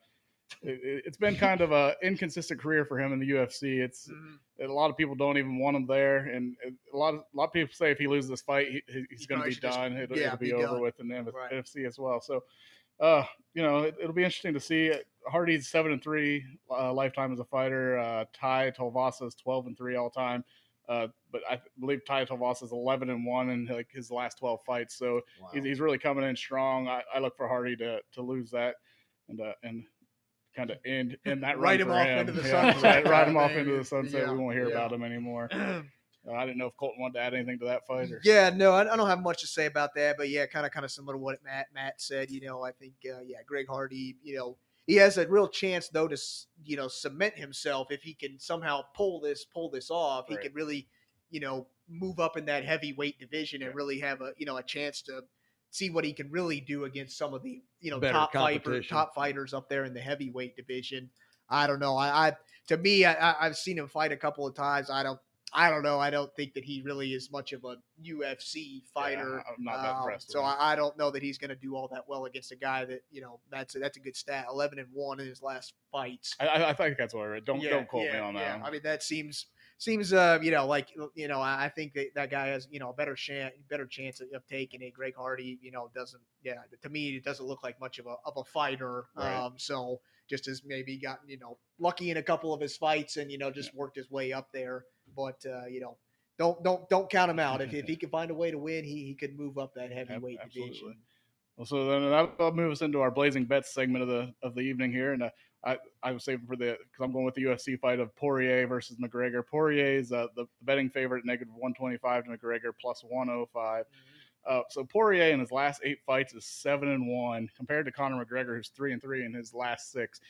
it, it's been kind of a inconsistent career for him in the UFC. It's
Mhm.
a lot of people don't even want him there, and a lot of a lot of people say if he loses this fight, he, he- he's going to be
should just-
done. It'll,
yeah,
it'll be,
be
over
done.
with in the
Right.
NFC as well. So, uh, you know, it, it'll be interesting to see. Hardy's seven and three uh, lifetime as a fighter. Uh, Tai Tuivasa is twelve and three all time. Uh, but I believe Tai Tuivasa is eleven and one in like his last twelve fights. So he's, he's really coming in strong. I, I look for Hardy to to lose that and uh, and kind of end end that <laughs>
Write him off
him.
into the <laughs>
Yeah,
sunset
right, write him
of
off into the <laughs> sunset.
Yeah,
we won't hear
yeah.
about him anymore. <clears throat> Uh, I didn't know if Colton wanted to add anything to that fight. Or...
Yeah, no, I, I don't have much to say about that, but yeah, kind of, kind of similar to what Matt Matt said. You know, I think, uh, yeah, Greg Hardy. You know, he has a real chance though to, you know, cement himself if he can somehow pull this pull this off. He
Right.
could really, you know, move up in that heavyweight division and really have a, you know, a chance to see what he can really do against some of the, you know,
Better
top fighter, top fighters up there in the heavyweight division. I don't know. I, I to me, I, I've seen him fight a couple of times. I don't. I don't know. I don't think that he really is much of a UFC fighter.
I'm not that
Um,
impressed.
so. I, I don't know that he's going to do all that well against a guy that you know that's a, that's a good stat. Eleven and one in his last fights.
I, I, think that's what I read. Don't
Yeah,
don't quote me on that.
yeah. I mean, that seems seems uh you know like you know I think that that guy has you know a better chance better chance of, of taking it. Greg Hardy, you know, doesn't yeah to me it doesn't look like much of a of a fighter.
Right.
Um, so just as maybe gotten you know lucky in a couple of his fights and you know just worked his way up there. But uh, you know. Don't don't don't count him out. If, if he <laughs> can find a way to win, he, he could move up that heavyweight
absolutely.
division.
Well, so then that'll move us into our blazing bets segment of the of the evening here, and uh, I I was saving for the because I'm going with the UFC fight of Poirier versus McGregor. Poirier is uh, the, the betting favorite, negative 125 to McGregor plus 105. Uh, so Poirier in his last eight fights is seven and one, compared to Conor McGregor, who's three and three in his last six.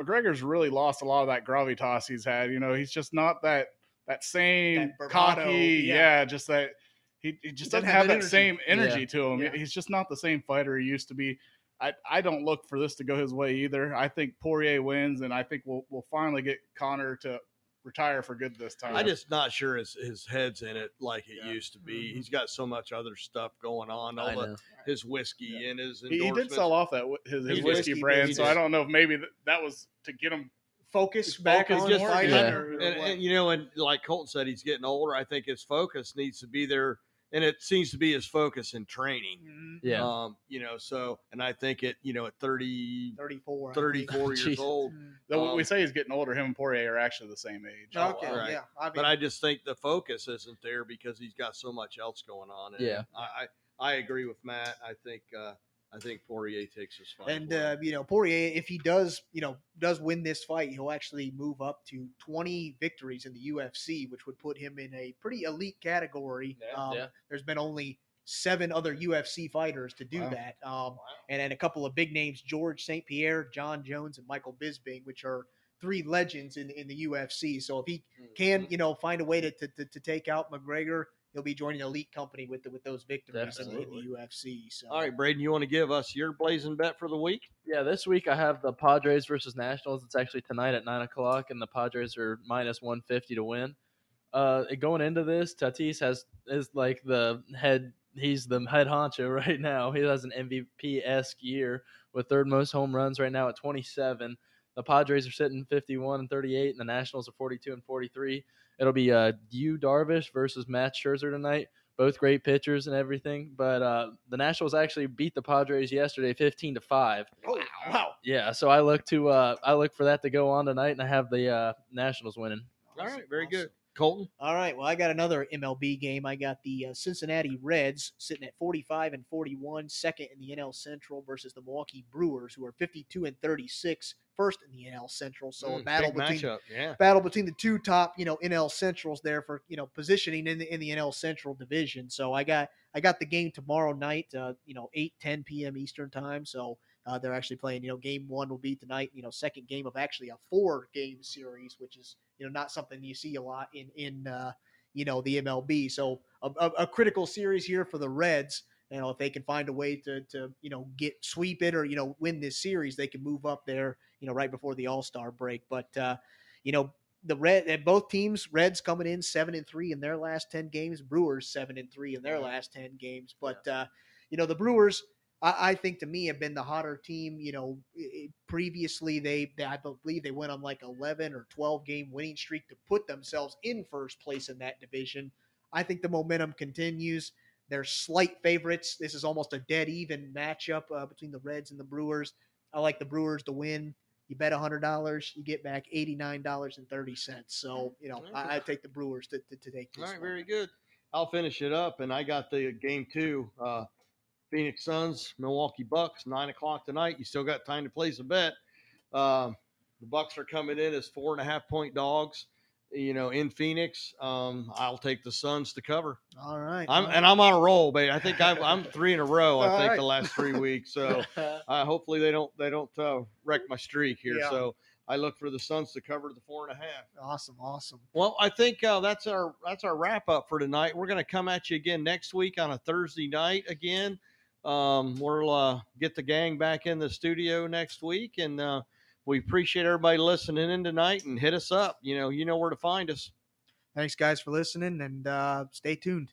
McGregor's really lost a lot of that gravitas he's had. You know, he's just not that that same
That
cocky,
yeah.
yeah. just that he, he just
doesn't
doesn't,
have
have,
that
that,
energy.
same energy
Yeah.
to him.
Yeah.
He's just not the same fighter he used to be. I, I don't look for this to go his way either. I think Poirier wins, and I think we'll we'll finally get Conor to retire for good this time.
I'm just not sure his his head's in it like it
Yeah.
used to be.
Mhm.
He's got so much other stuff going on. All
I
the
know.
his whiskey and his
he, he did sell off that his, his
He did.
whiskey
Whiskey
brand,
did.
so I don't know if maybe that, that was to get him
Focus back
Focus
on
just-
fighting
yeah.
or- or
and, and you know, and like Colton said, he's getting older. I think his focus needs to be there, and it seems to be his focus in training.
Mhm.
Yeah.
Um, you know, so and I think it, you know, at 30,
34.
34 <laughs> years
Jesus.
old.
think.
though we
Um,
say he's getting older, him and Poirier are actually the same age.
Mm. Okay,
right.
yeah. I mean,
But I just think the focus isn't there because he's got so much else going on. And
Yeah.
I, I I agree with Matt. I think uh, I think Poirier takes his fight.
and uh, you know Poirier, if he does, you know, does win this fight, he'll actually move up to 20 victories in the UFC, which would put him in a pretty elite category.
Yeah.
um,
Yeah.
There's been only seven other UFC fighters to do
Wow.
that, um, and then a couple of big names: George St. Pierre, Jon Jones, and Michael Bisping, which are three legends in in the UFC. So if he can,
Mhm.
you know, find a way to to, to, to take out McGregor, he'll be joining elite company with the, with those victories in, in the UFC. So
All right, Braden, you want to give us your blazing bet for the week?
Yeah, this week I have the Padres versus Nationals. It's actually tonight at nine o'clock, and the Padres are minus one fifty to win. Uh, going into this, Tatis has is like the head. He's the head honcho <laughs> right now. He has an MVP esque year with third most home runs right now at twenty seven. The Padres are sitting fifty one and thirty eight, and the Nationals are forty two and forty three. It'll be uh, Yu Darvish versus Matt Scherzer tonight. Both great pitchers and everything, but uh, the Nationals actually beat the Padres yesterday, fifteen to five.
oh wow.
Yeah, so I look to uh I look for that to go on tonight, and I have the uh Nationals winning.
All right, very
awesome.
good. Colton?
All right. Well, I got another MLB game. I got the uh, Cincinnati Reds sitting at 45 and 41, second in the NL Central versus the Milwaukee Brewers, who are 52 and 36, first in the NL Central. So a
Mm,
battle between.
Yeah.
battle between the two top, you know, NL Centrals there for you know positioning in the in the NL Central division. So I got I got the game tomorrow night, uh, you know, 8 10 p.m. Eastern time. So uh, they're actually playing. You know, game one will be tonight. You know, second game of actually a four game series, which is you know not something you see a lot in in uh, you know the MLB. So a, a, a critical series here for the Reds. You know, if they can find a way to to you know get sweep it or you know win this series, they can move up there. You know, right before the All Star break. But uh, you know, the red and both teams, Reds coming in seven and three in their last ten games, Brewers seven and three in their last ten games. But uh, you know, the Brewers, I, I think to me have been the hotter team. You know, previously they, they, I believe they went on like eleven or twelve game winning streak to put themselves in first place in that division. I think the momentum continues. They're slight favorites. This is almost a dead even matchup uh, between the Reds and the Brewers. I like the Brewers to win. You bet hundred dollars, you get back eighty nine dollars and thirty cents. So you know, I, I take the Brewers to, to, to take this.
All right,
one.
very good. I'll finish it up, and I got the game two. Uh, Phoenix Suns, Milwaukee Bucks, nine o'clock tonight. You still got time to place a bet. Um, the Bucks are coming in as four and a half point dogs. You know, in Phoenix, um, I'll take the Suns to cover.
All right,
I'm and I'm on a roll, babe. I think I'm, I'm <laughs> three in a row. I think
right.
the last three <laughs> weeks. So uh, hopefully they don't they don't uh, wreck my streak here.
Yeah.
So I look for the Suns to cover the four and a half.
awesome, awesome.
Well, I think uh, that's our that's our wrap up for tonight. We're going to come at you again next week on a Thursday night again. Um, we'll uh, get the gang back in the studio next week, and uh, we appreciate everybody listening in tonight. And hit us up. You know, you know where to find us.
Thanks, guys, for listening, and uh, stay tuned.